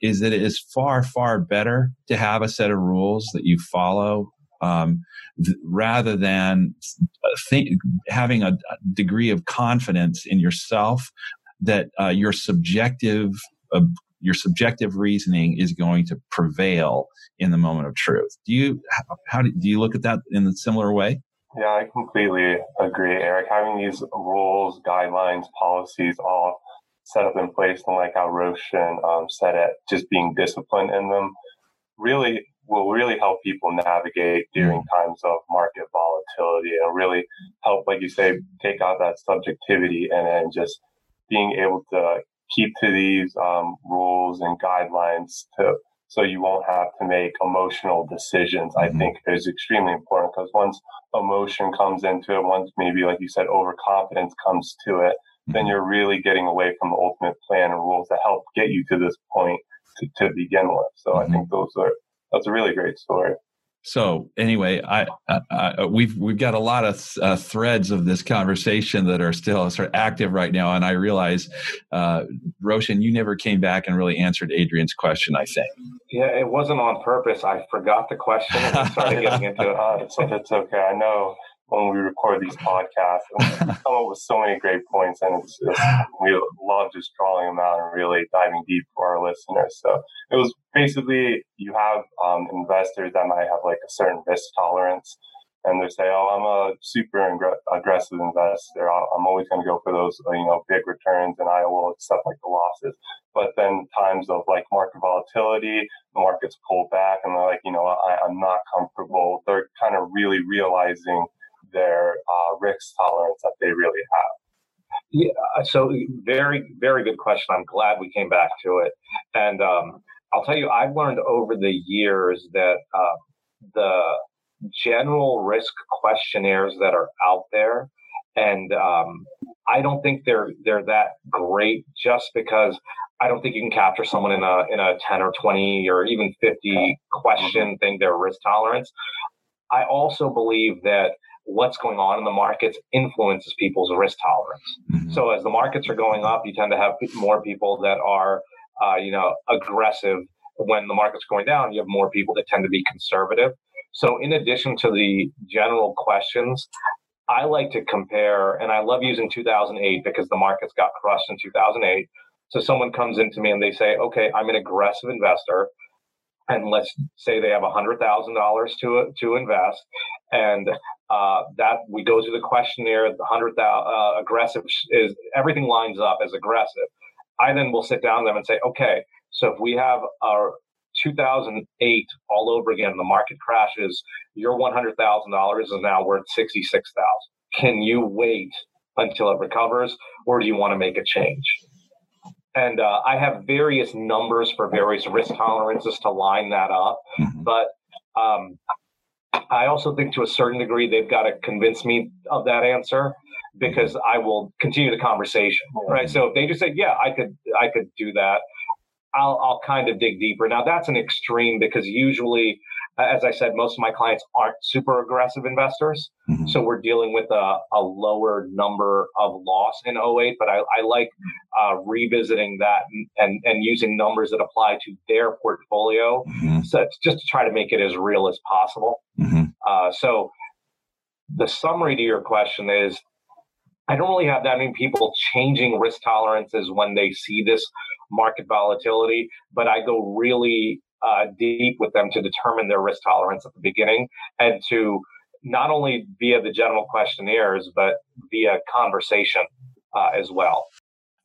is that it is far, far better to have a set of rules that you follow um, th- rather than uh, having a, a, degree of confidence in yourself that uh, your subjective uh, your subjective reasoning is going to prevail in the moment of truth. Do you how do, do you look at that in a similar way? Yeah, I completely agree, Eric. Having these rules, guidelines, policies all set up in place, and like how Roshan um, said it, just being disciplined in them really will really help people navigate during mm. times of market volatility and really help, like you say, take out that subjectivity and then just being able to keep to these um, rules and guidelines to so you won't have to make emotional decisions, mm-hmm. I think is extremely important because once emotion comes into it, once maybe, like you said, overconfidence comes to it, mm-hmm. then you're really getting away from the ultimate plan and rules that help get you to this point to, to begin with. So mm-hmm. I think those are, that's a really great story. So anyway, I, I, I, we've we've got a lot of uh, threads of this conversation that are still sort of active right now, and I realize, uh, Roshan, you never came back and really answered Adrian's question. I think. Yeah, it wasn't on purpose. I forgot the question and started getting into it. Uh, it's, it's okay. I know when we record these podcasts. Come up with so many great points, and it's, we love just drawing them out and really diving deep for our listeners. So it was basically you have um, investors that might have like a certain risk tolerance and they say, "Oh, I'm a super aggressive investor. I'm always going to go for those, you know, big returns, and I will accept like the losses." But then times of like market volatility, the markets pull back, and they're like, you know, I, am not comfortable. They're kind of really realizing their uh, risk tolerance that they really have. Yeah, so very, very good question. I'm glad we came back to it. And um, I'll tell you, I've learned over the years that uh, the general risk questionnaires that are out there, and um, I don't think they're they're that great just because I don't think you can capture someone in a in a 10 or 20 or even 50 question thing their risk tolerance. I also believe that what's going on in the markets influences people's risk tolerance. Mm-hmm. So as the markets are going up, you tend to have more people that are, uh, you know, aggressive. When the market's going down, you have more people that tend to be conservative. So in addition to the general questions, I like to compare, and I love using 2008 because the markets got crushed in 2008. So someone comes into me and they say, okay, I'm an aggressive investor. And let's say they have $100,000 to, to invest. And uh, that we go through the questionnaire, the 100,000 uh, aggressive is everything lines up as aggressive. I then will sit down with them and say, okay, so if we have our 2008 all over again, the market crashes, your $100,000 is now worth 66,000. Can you wait until it recovers or do you want to make a change? And uh, I have various numbers for various risk tolerances to line that up. Mm-hmm. But um, I also think to a certain degree, they've got to convince me of that answer because I will continue the conversation. Right. So if they just say, yeah, I could, I could do that. I'll, I'll kind of dig deeper. Now that's an extreme because usually, as I said, most of my clients aren't super aggressive investors. Mm-hmm. So we're dealing with a, a, lower number of loss in 08, but I, I like uh, revisiting that and, and, and, using numbers that apply to their portfolio. Mm-hmm. So just to try to make it as real as possible. Mm-hmm. Uh, so the summary to your question is I don't really have that many people changing risk tolerances when they see this market volatility, but I go really uh, deep with them to determine their risk tolerance at the beginning and to not only via the general questionnaires, but via conversation uh, as well.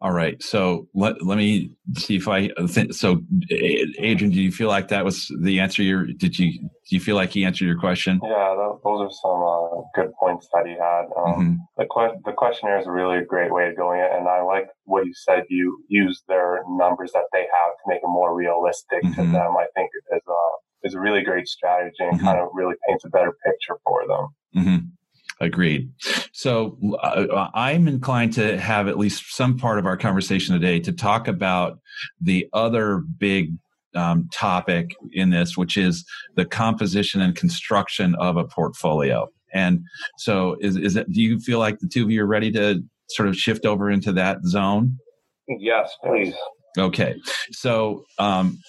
All right. So let, let me see if I think so. Adrian, do you feel like that was the answer? Your did you do you feel like he answered your question? Yeah, those are some uh, good points that he had. Um, mm-hmm. The que- the questionnaire is a really great way of doing it, and I like what you said. You use their numbers that they have to make it more realistic mm-hmm. to them. I think is a is a really great strategy and mm-hmm. kind of really paints a better picture for them. Agreed. So uh, I'm inclined to have at least some part of our conversation today to talk about the other big um, topic in this, which is the composition and construction of a portfolio. And so, is is it? Do you feel like the two of you are ready to sort of shift over into that zone? Yes, please. Okay, so um,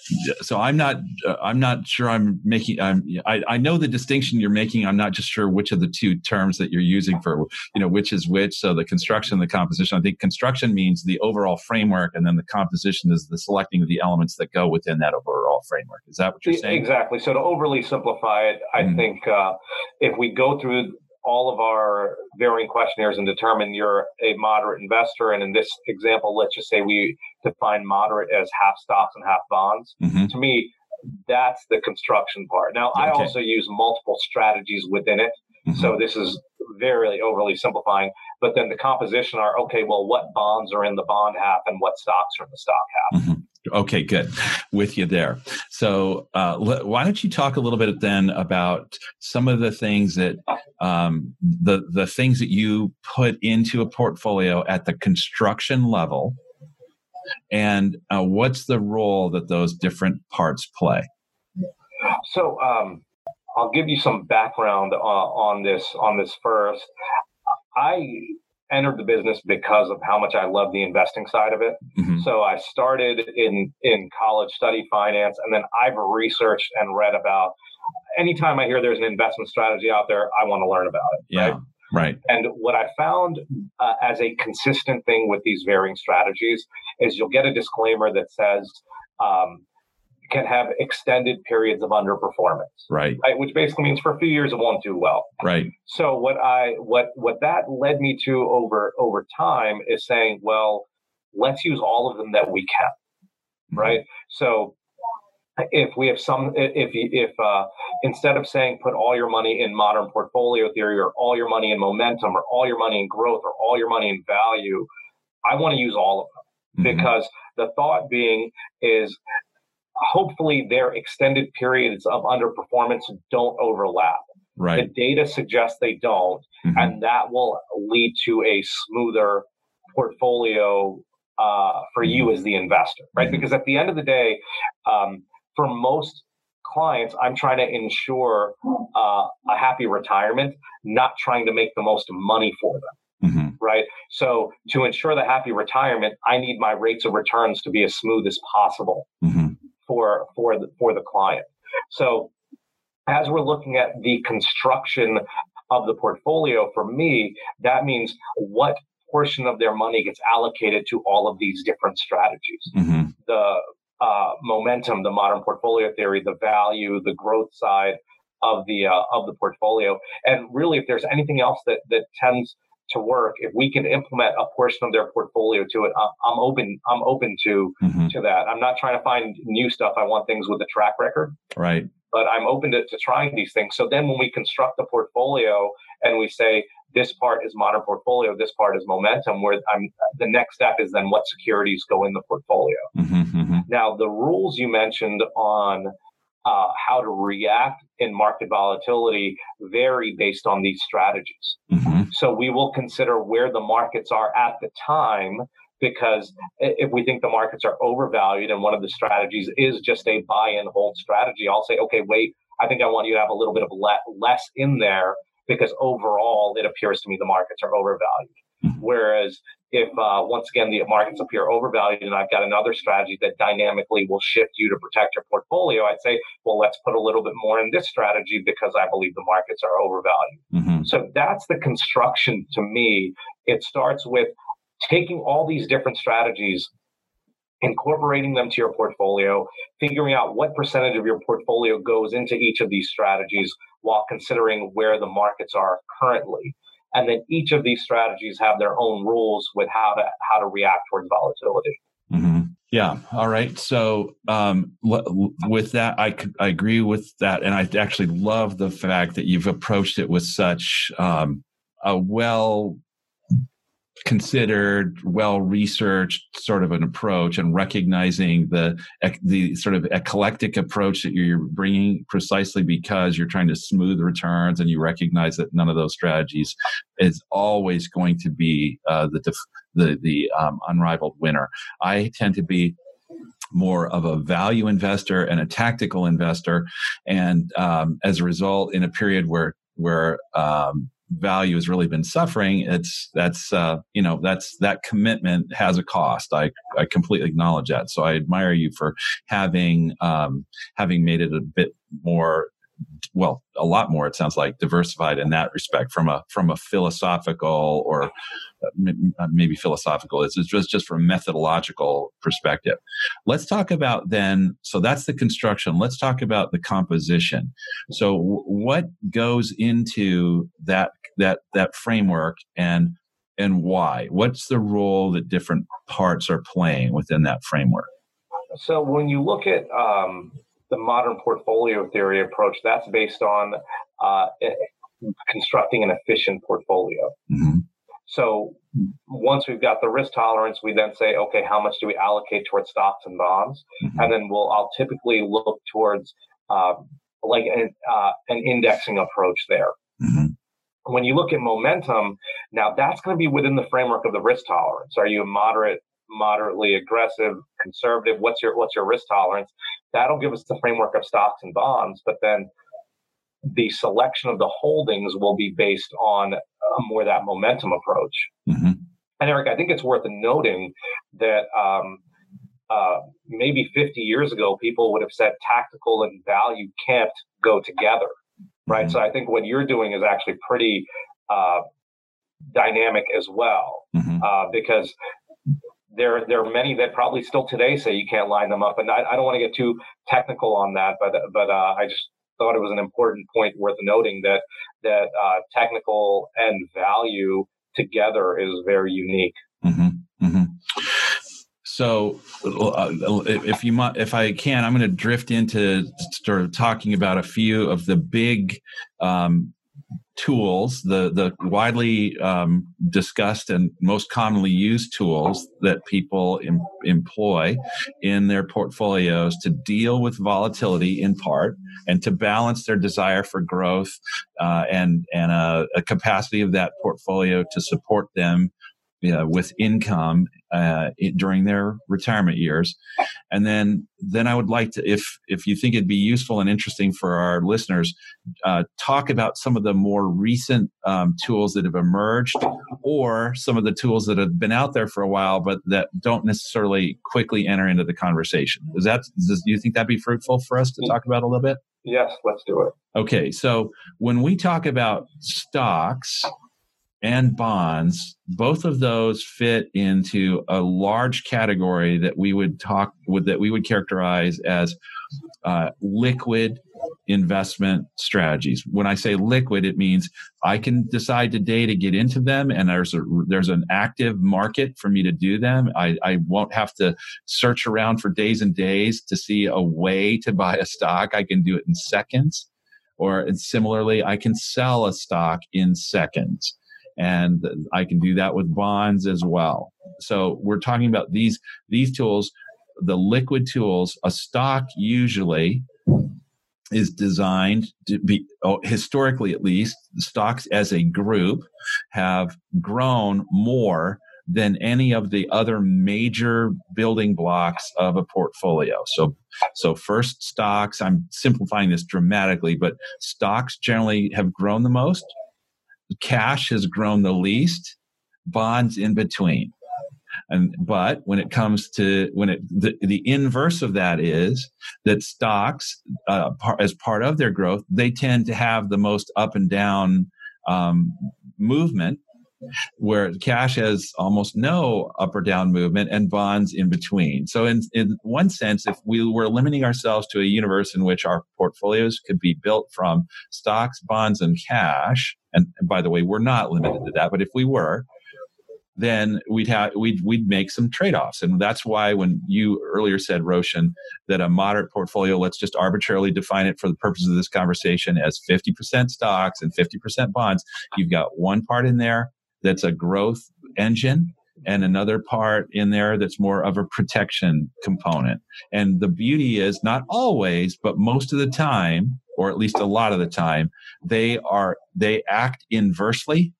so I'm not uh, I'm not sure I'm making I'm, I I know the distinction you're making. I'm not just sure which of the two terms that you're using for you know which is which. So the construction, the composition. I think construction means the overall framework, and then the composition is the selecting of the elements that go within that overall framework. Is that what you're saying? Exactly. So to overly simplify it, I mm-hmm. think uh, if we go through all of our varying questionnaires and determine you're a moderate investor. And in this example, let's just say we define moderate as half stocks and half bonds. Mm-hmm. To me, that's the construction part. Now, okay. I also use multiple strategies within it. Mm-hmm. So this is very overly simplifying. But then the composition are okay, well, what bonds are in the bond half and what stocks are in the stock half? Mm-hmm. Okay, good. With you there. So, uh, why don't you talk a little bit then about some of the things that um, the the things that you put into a portfolio at the construction level, and uh, what's the role that those different parts play? So, um, I'll give you some background uh, on this on this first. I entered the business because of how much I love the investing side of it. Mm-hmm. So I started in in college, study finance, and then I've researched and read about anytime I hear there's an investment strategy out there, I want to learn about it. Yeah. Right? Right. And what I found uh, as a consistent thing with these varying strategies is you'll get a disclaimer that says um, can have extended periods of underperformance. Right. right. Which basically means for a few years it won't do well. Right. So what I what what that led me to over over time is saying, well, let's use all of them that we can. Mm-hmm. Right. So if we have some if if uh, instead of saying put all your money in modern portfolio theory or all your money in momentum or all your money in growth or all your money in value i want to use all of them mm-hmm. because the thought being is hopefully their extended periods of underperformance don't overlap right the data suggests they don't mm-hmm. and that will lead to a smoother portfolio uh, for you as the investor, right? Mm-hmm. Because at the end of the day, um, for most clients, I'm trying to ensure uh, a happy retirement, not trying to make the most money for them. Mm-hmm. Right. So to ensure the happy retirement, I need my rates of returns to be as smooth as possible mm-hmm. For for the for the client. So as we're looking at the construction of the portfolio, for me, that means what portion of their money gets allocated to all of these different strategies. Mm-hmm. The uh, momentum, the modern portfolio theory, the value, the growth side of the uh, of the portfolio, and really, if there's anything else that that tends to work, if we can implement a portion of their portfolio to it, I'm open. I'm open to mm-hmm. to that. I'm not trying to find new stuff. I want things with a track record. Right. But I'm open to, to trying these things. So then, when we construct the portfolio and we say, this part is modern portfolio, this part is momentum. Where I'm the next step is then what securities go in the portfolio. Mm-hmm, mm-hmm. Now, the rules you mentioned on uh, how to react in market volatility vary based on these strategies. Mm-hmm. Mm-hmm. So we will consider where the markets are at the time. Because if we think the markets are overvalued and one of the strategies is just a buy and hold strategy, I'll say, okay, wait, I think I want you to have a little bit of le- less in there because overall it appears to me the markets are overvalued. Whereas if uh, once again the markets appear overvalued and I've got another strategy that dynamically will shift you to protect your portfolio, I'd say, well, let's put a little bit more in this strategy because I believe the markets are overvalued. Mm-hmm. So that's the construction to me. It starts with taking all these different strategies incorporating them to your portfolio, figuring out what percentage of your portfolio goes into each of these strategies while considering where the markets are currently. And then each of these strategies have their own rules with how to how to react towards volatility. Mm-hmm. Yeah. All right. So um, l- with that, I, I agree with that, and I actually love the fact that you've approached it with such um, a well considered, well researched sort of an approach, and recognizing the the sort of eclectic approach that you're bringing precisely because you're trying to smooth returns, and you recognize that none of those strategies is always going to be uh, the def- the the um, unrivaled winner. I tend to be more of a value investor and a tactical investor, and um, as a result, in a period where where um, value has really been suffering it's that's uh, you know that's that commitment has a cost. I i completely acknowledge that. So i admire you for having um, having made it a bit more well a lot more it sounds like diversified in that respect from a from a philosophical or uh, uh, maybe philosophical it's just just from a methodological perspective. Let's talk about then so that's the construction let's talk about the composition. So what goes into that that that framework and and why? What's the role that different parts are playing within that framework? So when you look at um, the modern portfolio theory approach, that's based on uh, constructing an efficient portfolio. Mm-hmm. So once we've got the risk tolerance, we then say, okay, how much do we allocate towards stocks and bonds? Mm-hmm. And then we'll I'll typically look towards um, like an, uh, an indexing approach there. Mm-hmm. When you look at momentum, now that's going to be within the framework of the risk tolerance. Are you a moderate moderately aggressive, conservative? What's your what's your risk tolerance? That'll give us the framework of stocks and bonds, but then the selection of the holdings will be based on uh, more that momentum approach. Mm-hmm. And Eric, I think it's worth noting that um, uh, maybe 50 years ago, people would have said tactical and value can't go together, right? Mm-hmm. So I think what you're doing is actually pretty uh, dynamic as well, mm-hmm. uh, because there there are many that probably still today say you can't line them up, and I, I don't want to get too technical on that, but but uh, I just thought it was an important point worth noting that that uh, technical and value together is very unique. Mm-hmm. Mm-hmm. So, uh, if you if I can, I'm going to drift into sort of talking about a few of the big um, tools, the the widely um, discussed and most commonly used tools that people em- employ in their portfolios to deal with volatility in part and to balance their desire for growth uh, and and a, a capacity of that portfolio to support them uh, with income uh, during their retirement years. And then, then I would like to, if if you think it'd be useful and interesting for our listeners, uh, talk about some of the more recent um, tools that have emerged, or some of the tools that have been out there for a while, but that don't necessarily quickly enter into the conversation. Is that? Does, do you think that'd be fruitful for us to talk about a little bit? Yes, let's do it. Okay, so when we talk about stocks and bonds, both of those fit into a large category that we would talk with that we would characterize as uh, liquid investment strategies. When I say liquid, it means I can decide today to get into them, and there's a there's an active market for me to do them. I, I won't have to search around for days and days to see a way to buy a stock. I can do it in seconds. Or similarly, I can sell a stock in seconds and I can do that with bonds as well. So we're talking about these these tools, the liquid tools. A stock usually is designed to be oh, historically at least stocks as a group have grown more than any of the other major building blocks of a portfolio. So, so first stocks, I'm simplifying this dramatically, but stocks generally have grown the most cash has grown the least, bonds in between. And but when it comes to when it the, the inverse of that is that stocks, uh, par, as part of their growth, they tend to have the most up and down um, movement where cash has almost no up or down movement and bonds in between. So, in, in one sense, if we were limiting ourselves to a universe in which our portfolios could be built from stocks, bonds, and cash, and, and by the way, we're not limited to that, but if we were, then we'd have we'd we'd make some trade-offs and that's why when you earlier said roshan that a moderate portfolio let's just arbitrarily define it for the purpose of this conversation as 50% stocks and 50% bonds you've got one part in there that's a growth engine and another part in there that's more of a protection component. And the beauty is not always, but most of the time, or at least a lot of the time, they are, they act inversely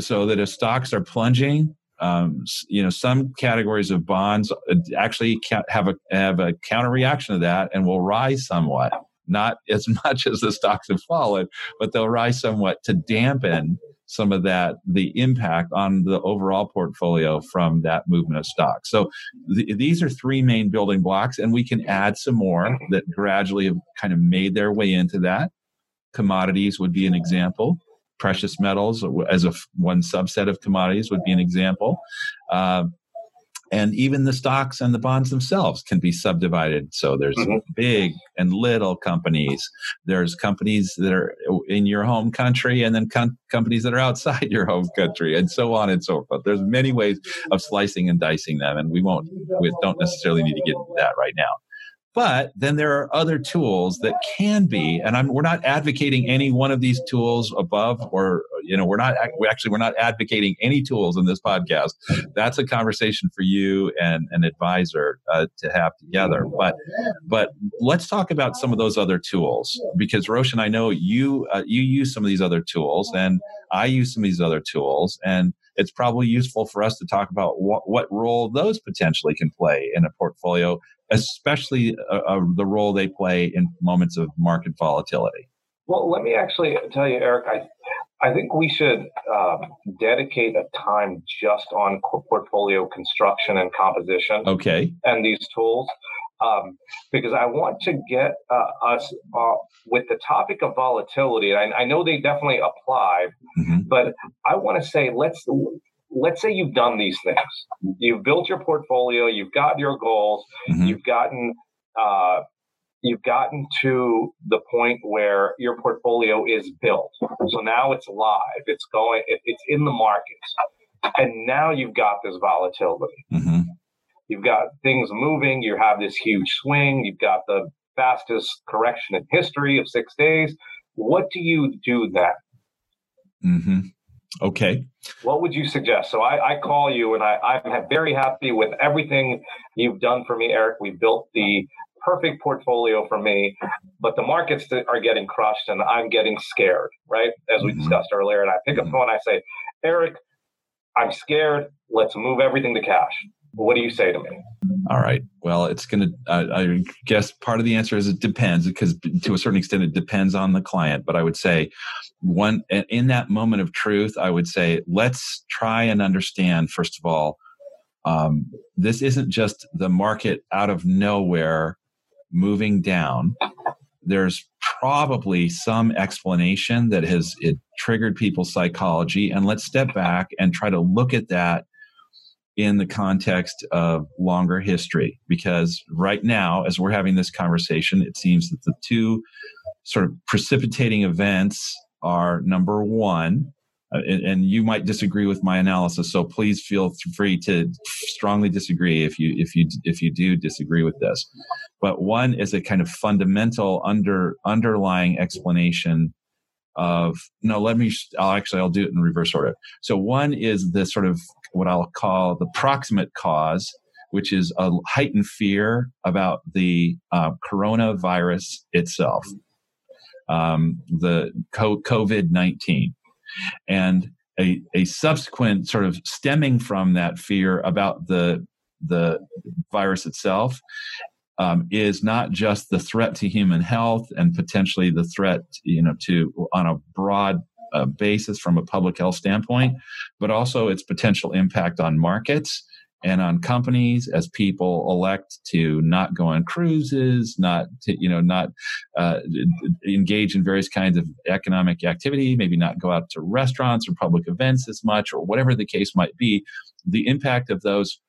so that if stocks are plunging, um, you know, some categories of bonds uh, actually have a, have a counter reaction to that and will rise somewhat. Not as (laughs) much as the stocks have fallen, but they'll rise somewhat to dampen some of that the impact on the overall portfolio from that movement of stock. So th- these are three main building blocks, and we can add some more that gradually have kind of made their way into that. Commodities would be an example. Precious metals, as a one subset of commodities, would be an example. Uh, and even the stocks and the bonds themselves can be subdivided. So there's mm-hmm. big and little companies. There's companies that are in your home country and then com- companies that are outside (laughs) your home country and so on and so forth. There's many ways of slicing and dicing them and we won't we don't necessarily need to get into that right now but then there are other tools that can be, and I'm, we're not advocating any one of these tools above, or you know, we're not we actually we're not advocating any tools in this podcast. That's a conversation for you and an advisor uh, to have together. But but let's talk about some of those other tools because Roshan, I know you uh, you use some of these other tools, and I use some of these other tools, and it's probably useful for us to talk about what, what role those potentially can play in a portfolio especially uh, uh, the role they play in moments of market volatility. Well, let me actually tell you, Eric. I I think we should um, dedicate a time just on portfolio construction and composition. Okay. And these tools, um, because I want to get uh, us uh, with the topic of volatility. I, I know they definitely apply, mm-hmm. but I want to say let's let's say you've done these things. You've built your portfolio. You've got your goals. Mm-hmm. You've gotten uh, you've gotten to the point where your portfolio is built. So now it's live. It's going. It, it's in the markets, and now you've got this volatility. Mm-hmm. You've got things moving. You have this huge swing. You've got the fastest correction in history of six days. What do you do then? Mm-hmm. Okay. What would you suggest? So I, I call you and I, I'm very happy with everything you've done for me, Eric. We built the perfect portfolio for me, but the markets are getting crushed and I'm getting scared, right? As we mm-hmm. discussed earlier. And I pick up mm-hmm. phone, I say, Eric, I'm scared. Let's move everything to cash. What do you say to me? All right. Well, it's going to, I guess part of the answer is it depends because to a certain extent it depends on the client. But I would say, one, in that moment of truth, I would say, let's try and understand, first of all, um, this isn't just the market out of nowhere moving down. There's probably some explanation that has it triggered people's psychology. And let's step back and try to look at that in the context of longer history. Because right now, as we're having this conversation, it seems that the two sort of precipitating events are number one, uh, and, and, you might disagree with my analysis so please feel free to strongly disagree if you if you if you do disagree with this but one is a kind of fundamental under underlying explanation of no let me i'll actually i'll do it in reverse order. So one is the sort of what i'll call the proximate cause which is a heightened fear about the uh, coronavirus itself. Um, the covid-19 and a, a subsequent sort of stemming from that fear about the the virus itself um, is not just the threat to human health and potentially the threat you know to on a broad uh, basis from a public health standpoint but also its potential impact on markets and on companies as people elect to not go on cruises, not to, you know, not uh, engage in various kinds of economic activity, maybe not go out to restaurants or public events as much, or whatever the case might be. The impact of those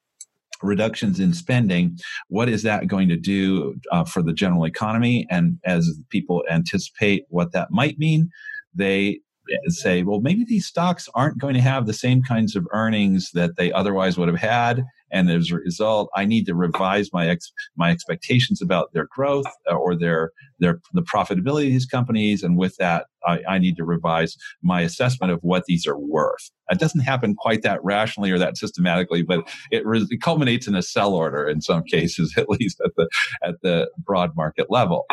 reductions in spending, what is that going to do uh, for the general economy? And as people anticipate what that might mean, they say, well, maybe these stocks aren't going to have the same kinds of earnings that they otherwise would have had. And as a result, I need to revise my ex- my expectations about their growth uh, or their their the profitability of these companies. And with that, I, I need to revise my assessment of what these are worth. It doesn't happen quite that rationally or that systematically, but it, re- it culminates in a sell order in some cases, (laughs) at least at the at the broad market level.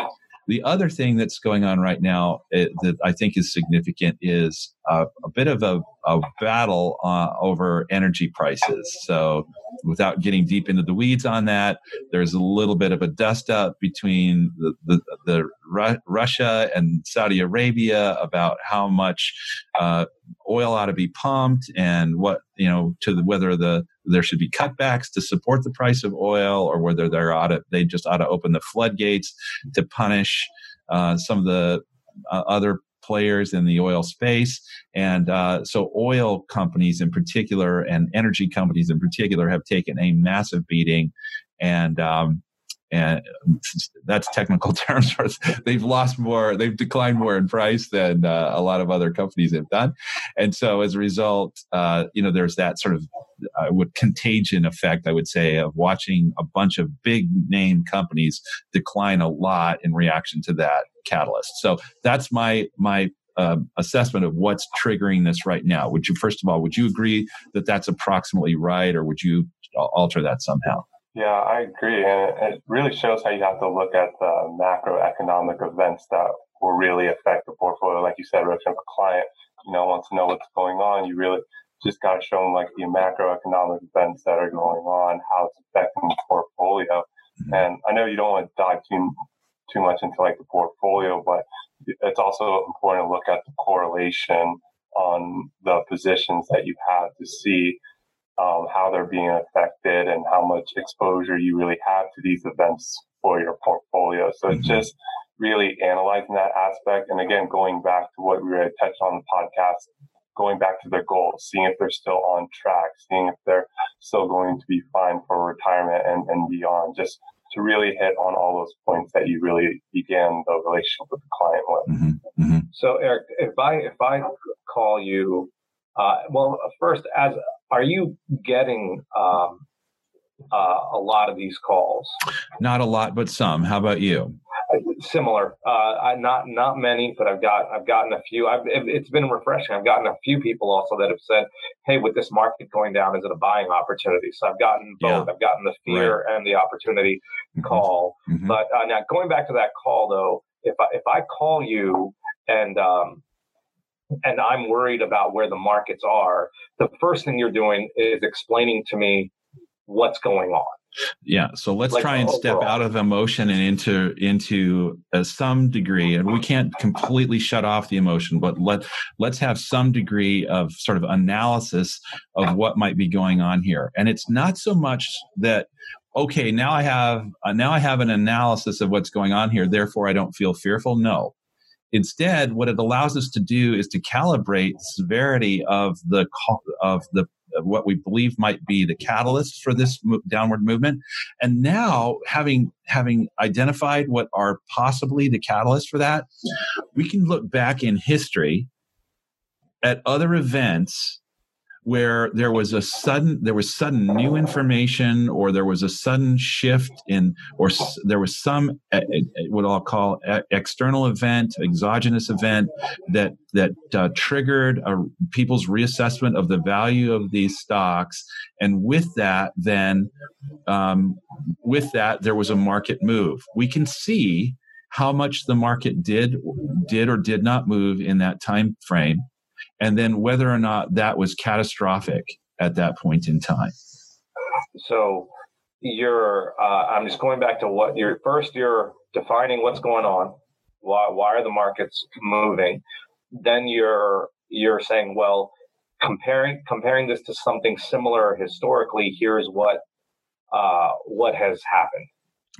The other thing that's going on right now it, eh, that I think is significant is uh, a bit of a, a battle uh, over energy prices. So, without getting deep into the weeds on that, there's a little bit of a dust up between the, the, the Ru- Russia and Saudi Arabia about how much uh, oil ought to be pumped and what you know to the, whether the there should be cutbacks to support the price of oil or whether there ought to, they just ought to open the floodgates to punish uh, some of the uh, other players in the oil space. And uh, so, oil companies in particular and energy companies in particular have taken a massive beating. And um, and that's technical (laughs) terms. they've lost more, they've declined more in price than uh, a lot of other companies have done, and so as a result, uh, you know, there's that sort of uh, would contagion effect, I would say, of watching a bunch of big name companies decline a lot in reaction to that catalyst. So that's my my um, assessment of what's triggering this right now. Would you, first of all, would you agree that that's approximately right, or would you alter that somehow? Yeah, I agree. And it really shows how you have to look at the macroeconomic events that will really affect the portfolio. Like you said, Rich, if a client, you know, wants to know what's going on, you really just got to show them like the macroeconomic events that are going on, how it's affecting the portfolio. Mm-hmm. And I know you don't want to dive too too much into like the portfolio, but it's also important to look at the correlation on the positions that you have to see um, how they're being affected and how much exposure you really have to these events for your portfolio. So mm-hmm. just really analyzing that aspect. And again, going back to what we had touched on the podcast, going back to their goals, seeing if they're still on track, seeing if they're still going to be fine for retirement and, and beyond. Just to really hit on all those points that you really began the relationship with the client with. Mm-hmm. Mm-hmm. So, Eric, if I if I call you, uh, well, first, as are you getting um, uh, a lot of these calls? Not a lot, but some. How about you? similar. Uh, I, not not many, but I've got I've gotten a few. I've, it's been refreshing. I've gotten a few people also that have said, "Hey, with this market going down, is it a buying opportunity?" So I've gotten both. Yeah. I've gotten the fear right. and the opportunity mm-hmm. call. Mm-hmm. But uh, now going back to that call though, if I, if I call you and um, and I'm worried about where the markets are, the first thing you're doing is explaining to me what's going on. Yeah, so let's like try and step out of emotion and into into uh, some degree, and we can't completely shut off the emotion, but let let's have some degree of sort of analysis of what might be going on here. And it's not so much that okay, now I have uh, now I have an analysis of what's going on here, therefore I don't feel fearful. No, Instead, what it allows us to do is to calibrate severity of the of the of what we believe might be the catalyst for this downward movement. And now, having having identified what are possibly the catalyst for that, we can look back in history at other events where there was a sudden there was sudden new information or there was a sudden shift in or s- there was some uh, what I'll call a- external event exogenous event that that uh, triggered a, people's reassessment of the value of these stocks. And with that then um, with that there was a market move. We can see how much the market did did or did not move in that time frame and then whether or not that was catastrophic at that point in time. So you're, uh, I'm just going back to what you're first, you're defining what's going on. Why, why are the markets moving? Then you're, you're saying, well, comparing, comparing this to something similar historically, here's what, uh, what has happened.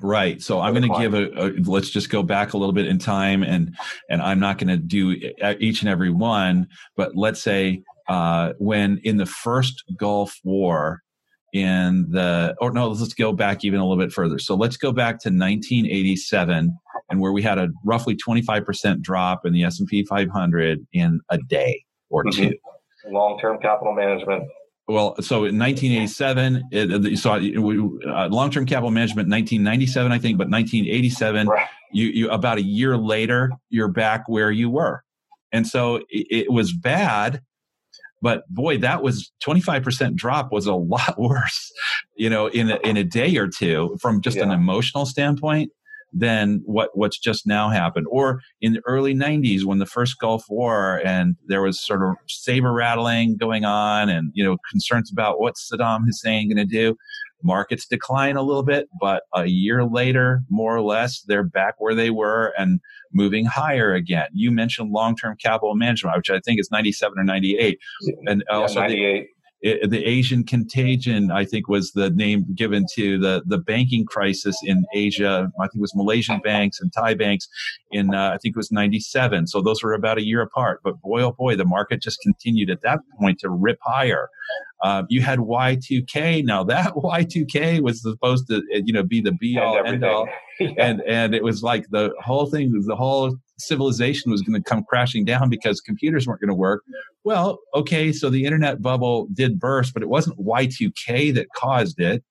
Right. So I'm going to give a, a, let's just go back a little bit in time and and I'm not going to do each and every one, but let's say uh, when in the first Gulf War in the or no, let's go back even a little bit further. So let's go back to 1987 and where we had a roughly 25% drop in the S&P 500 in a day or mm-hmm. two. Long-term capital management well, so in 1987, it, you saw uh, long-term capital management 1997, I think, but 1987, right. you, you about a year later, you're back where you were, and so it, it was bad. But boy, that was 25% drop was a lot (laughs) worse, you know, in a, in a day or two from just yeah. an emotional standpoint than what what's just now happened. Or in the early 90s when the first gulf war and there was sort of saber rattling going on and you know concerns about what saddam hussein going to do. Markets decline a little bit but a year later more or less they're back where they were and moving higher again. You mentioned long-term capital management which i think is 97 or 98 and yeah, also 98 it, the Asian contagion, I think, was the name given to the, the banking crisis in Asia. I think it was Malaysian banks and Thai banks in, uh, I think it was 97. So those were about a year apart. But boy, oh boy, the market just continued at that point to rip higher. Uh, you had Y2K. Now that (laughs) Y2K was supposed to, you know, be the be all end all, (laughs) yeah. and and it was like the whole thing, the whole civilization was going to come crashing down because computers weren't going to work. Well, okay, so the internet bubble did burst, but it wasn't Y2K that caused it.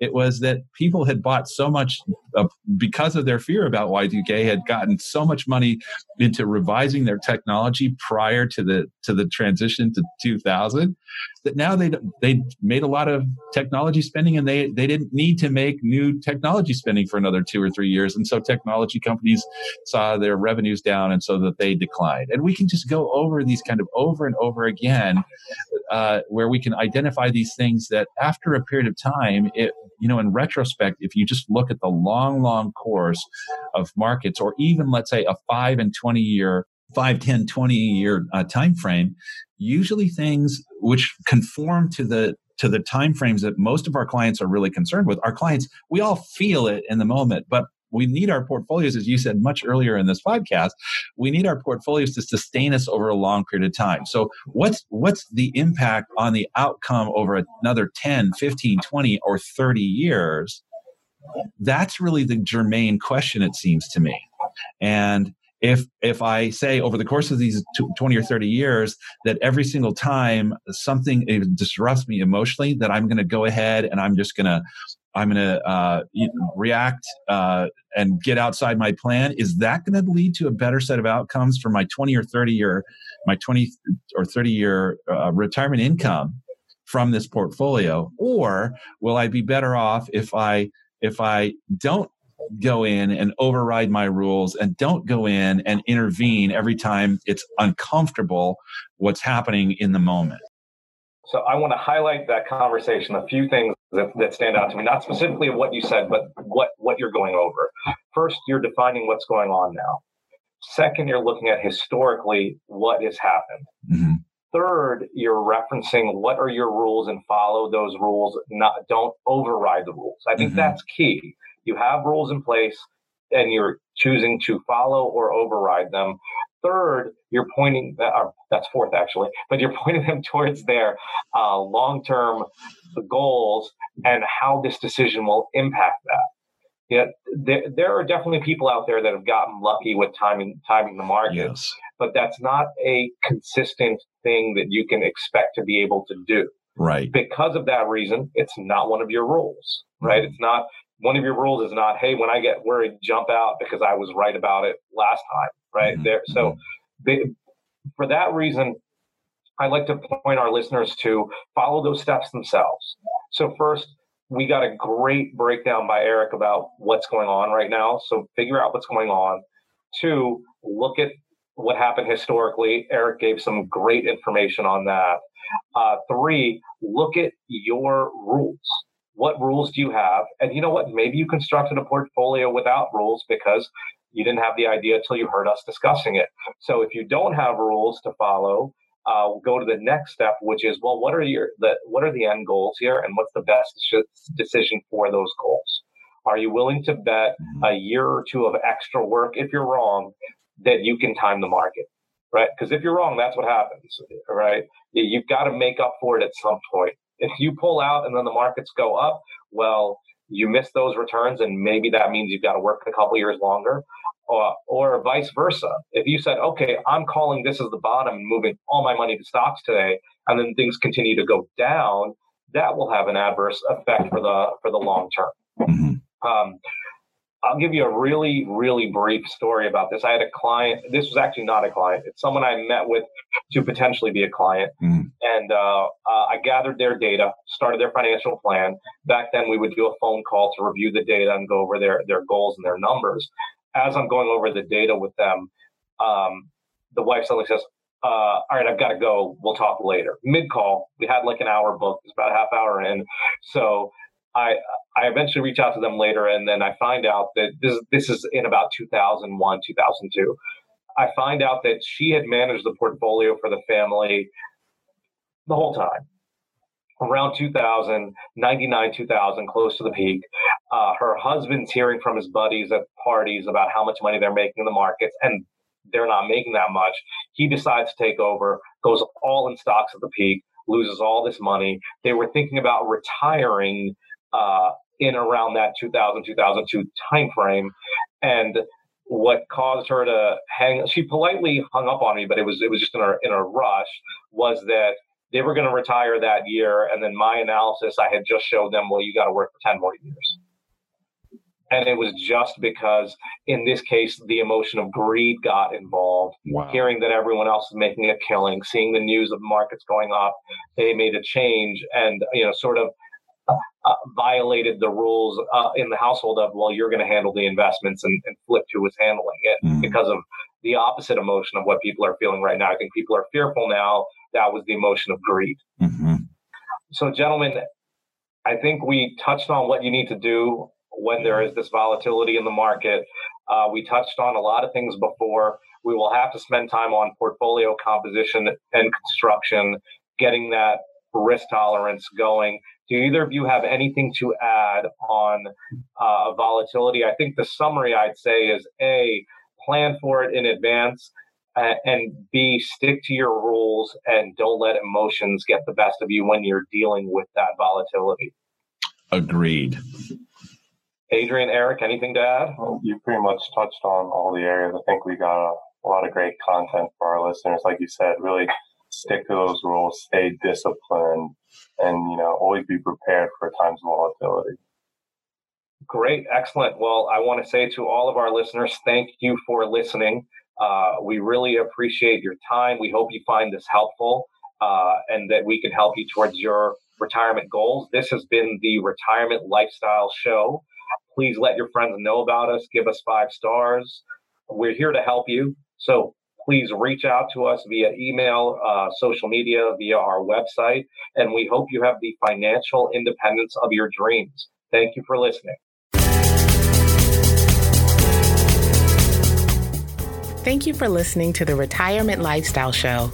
It was that people had bought so much of, because of their fear about Y2K had gotten so much money into revising their technology prior to the to the transition to 2000 that now they they made a lot of technology spending and they they didn't need to make new technology spending for another 2 or 3 years. And so technology companies saw their revenues down and so that they declined. And we can just go over these kind of over and over again uh, where we can identify these things that after a period of time, it, you know, in retrospect, if you just look at the long, long course of markets, or even let's say a five and 20 year 5 10 20 year uh, time frame usually things which conform to the to the time frames that most of our clients are really concerned with our clients we all feel it in the moment but we need our portfolios as you said much earlier in this podcast we need our portfolios to sustain us over a long period of time. So what's what's the impact on the outcome over another 10 15 20 or 30 years? That's really the germane question it seems to me. And if if i say over the course of these 20 or 30 years that every single time something disrupts me emotionally that i'm going to go ahead and i'm just going to i'm going to uh, react uh, and get outside my plan is that going to lead to a better set of outcomes for my 20 or 30 year my 20 or 30 year uh, retirement income from this portfolio? Or will i be better off if i if i don't go in and override my rules and don't go in and intervene every time it's uncomfortable what's happening in the moment. So I want to highlight that conversation, a few things that, that stand out to me, not specifically what you said, but what, what you're going over. First, you're defining what's going on now. Second, you're looking at historically what has happened. Mm-hmm. Third, you're referencing what are your rules and follow those rules. Not don't override the rules. I think mm-hmm. that's key you have rules in place and you're choosing to follow or override them. Third, you're pointing that, or that's fourth actually, but you're (laughs) pointing them towards their uh, long-term goals and how this decision will impact that. Yeah, there, there are definitely people out there that have gotten lucky with timing timing the market, yes. but that's not a consistent thing that you can expect to be able to do. Right. Because of that reason, it's not one of your rules. Right. Mm-hmm. It's not one of your rules is not, hey, when I get worried, jump out because I was right about it last time, right? Mm-hmm. There, so mm-hmm. they, for that reason, I like to point our listeners to follow those steps themselves. So first, we got a great breakdown by Eric about what's going on right now. So figure out what's going on. Two, look at what happened historically. Eric gave some great information on that. Uh, three, look at your rules what rules do you have? And you know what? Maybe you constructed a portfolio without rules because you didn't have the idea until you heard us discussing it. So if you don't have rules to follow, uh, go to the next step, which is, well, what are your the what are the end goals here, and what's the best decision for those goals? Are you willing to bet mm-hmm. a year or two of extra work if you're wrong that you can time the market? Right? Because if you're wrong, that's what happens. Right? You've got to make up for it at some point. If you pull out and then the markets go up, well, you miss those returns, and maybe that means you've got to work a couple years longer. Or, or vice versa. If you said, okay, I'm calling this as the bottom and moving all my money to stocks today, and then things continue to go down, that will have an adverse effect for the for the long term. Mm-hmm. Um, I'll give you a really, really brief story about this. I had a client. This was actually not a client. It's someone I met with to potentially be a client. Mm. And uh, uh, I gathered their data, started their financial plan. Back then, we would do a phone call to review the data and go over their, their goals and their numbers. As I'm going over the data with them, um, the wife suddenly says, uh, all right, I've got to go. We'll talk later. Mid call, we had like an hour booked. It's about a half hour in. So I I eventually reach out to them later, and then I find out that this this is in about 2001, 2002. I find out that she had managed the portfolio for the family the whole time. Around 2000, 99, 2000, close to the peak. Uh, her husband's hearing from his buddies at parties about how much money they're making in the markets, and they're not making that much. He decides to take over, goes all in stocks at the peak, loses all this money. They were thinking about retiring uh, in around that 2000 2002 timeframe, and what caused her to hang she politely hung up on me but it was it was just in a in a rush was that they were going to retire that year. And then my analysis i had just showed them well you got to work for 10 more years. And it was just because in this case the emotion of greed got involved. Wow. hearing that everyone else is making a killing seeing the news of markets going up they made a change. And you know sort of uh, violated the rules uh, in the household of well you're going to handle the investments and, and flip who was handling it mm. because of the opposite emotion of what people are feeling right now. I think people are fearful now. That was the emotion of greed. Mm-hmm. So, gentlemen, I think we touched on what you need to do when there is this volatility in the market. Uh, we touched on a lot of things before. We will have to spend time on portfolio composition and construction, getting that risk tolerance going. Do either of you have anything to add on uh, volatility? I think the summary I'd say is A, plan for it in advance, uh, and B, stick to your rules and don't let emotions get the best of you when you're dealing with that volatility. Agreed. Adrian, Eric, anything to add? Well, you pretty much touched on all the areas. I think we got a, a lot of great content for our listeners. Like you said, really stick to those rules, stay disciplined, and you know always be prepared for times of volatility. Great, excellent. Well, I want to say to all of our listeners, thank you for listening. Uh, we really appreciate your time. We hope you find this helpful uh, and that we can help you towards your retirement goals. This has been the Retirement Lifestyle Show. Please let your friends know about us. Give us five stars. We're here to help you. So please reach out to us via email, uh, social media, via our website. And we hope you have the financial independence of your dreams. Thank you for listening. Thank you for listening to the Retirement Lifestyle Show.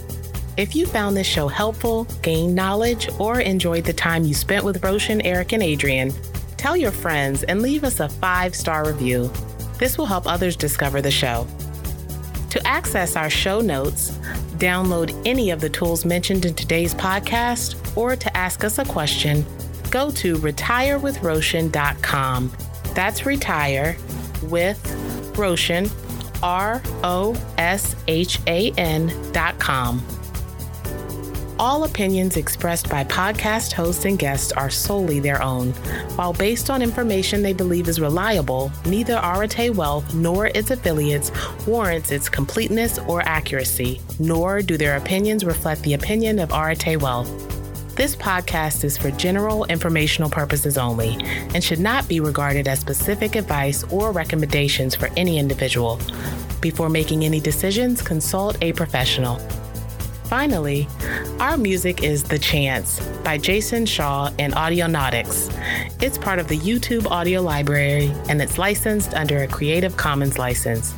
If you found this show helpful, gained knowledge, or enjoyed the time you spent with Roshan, Eric, and Adrian, tell your friends and leave us a five star review. This will help others discover the show. To access our show notes, download any of the tools mentioned in today's podcast, or to ask us a question, go to retirewithroshan.com. That's retire with Roshan, R O S H A N dot com. All opinions expressed by podcast hosts and guests are solely their own. While based on information they believe is reliable, neither Arete Wealth nor its affiliates warrants its completeness or accuracy, nor do their opinions reflect the opinion of Arete Wealth. This podcast is for general informational purposes only and should not be regarded as specific advice or recommendations for any individual. Before making any decisions, consult a professional. Finally, our music is The Chance by Jason Shaw and Audionautix. It's part of the YouTube audio library and it's licensed under a Creative Commons license.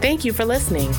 Thank you for listening.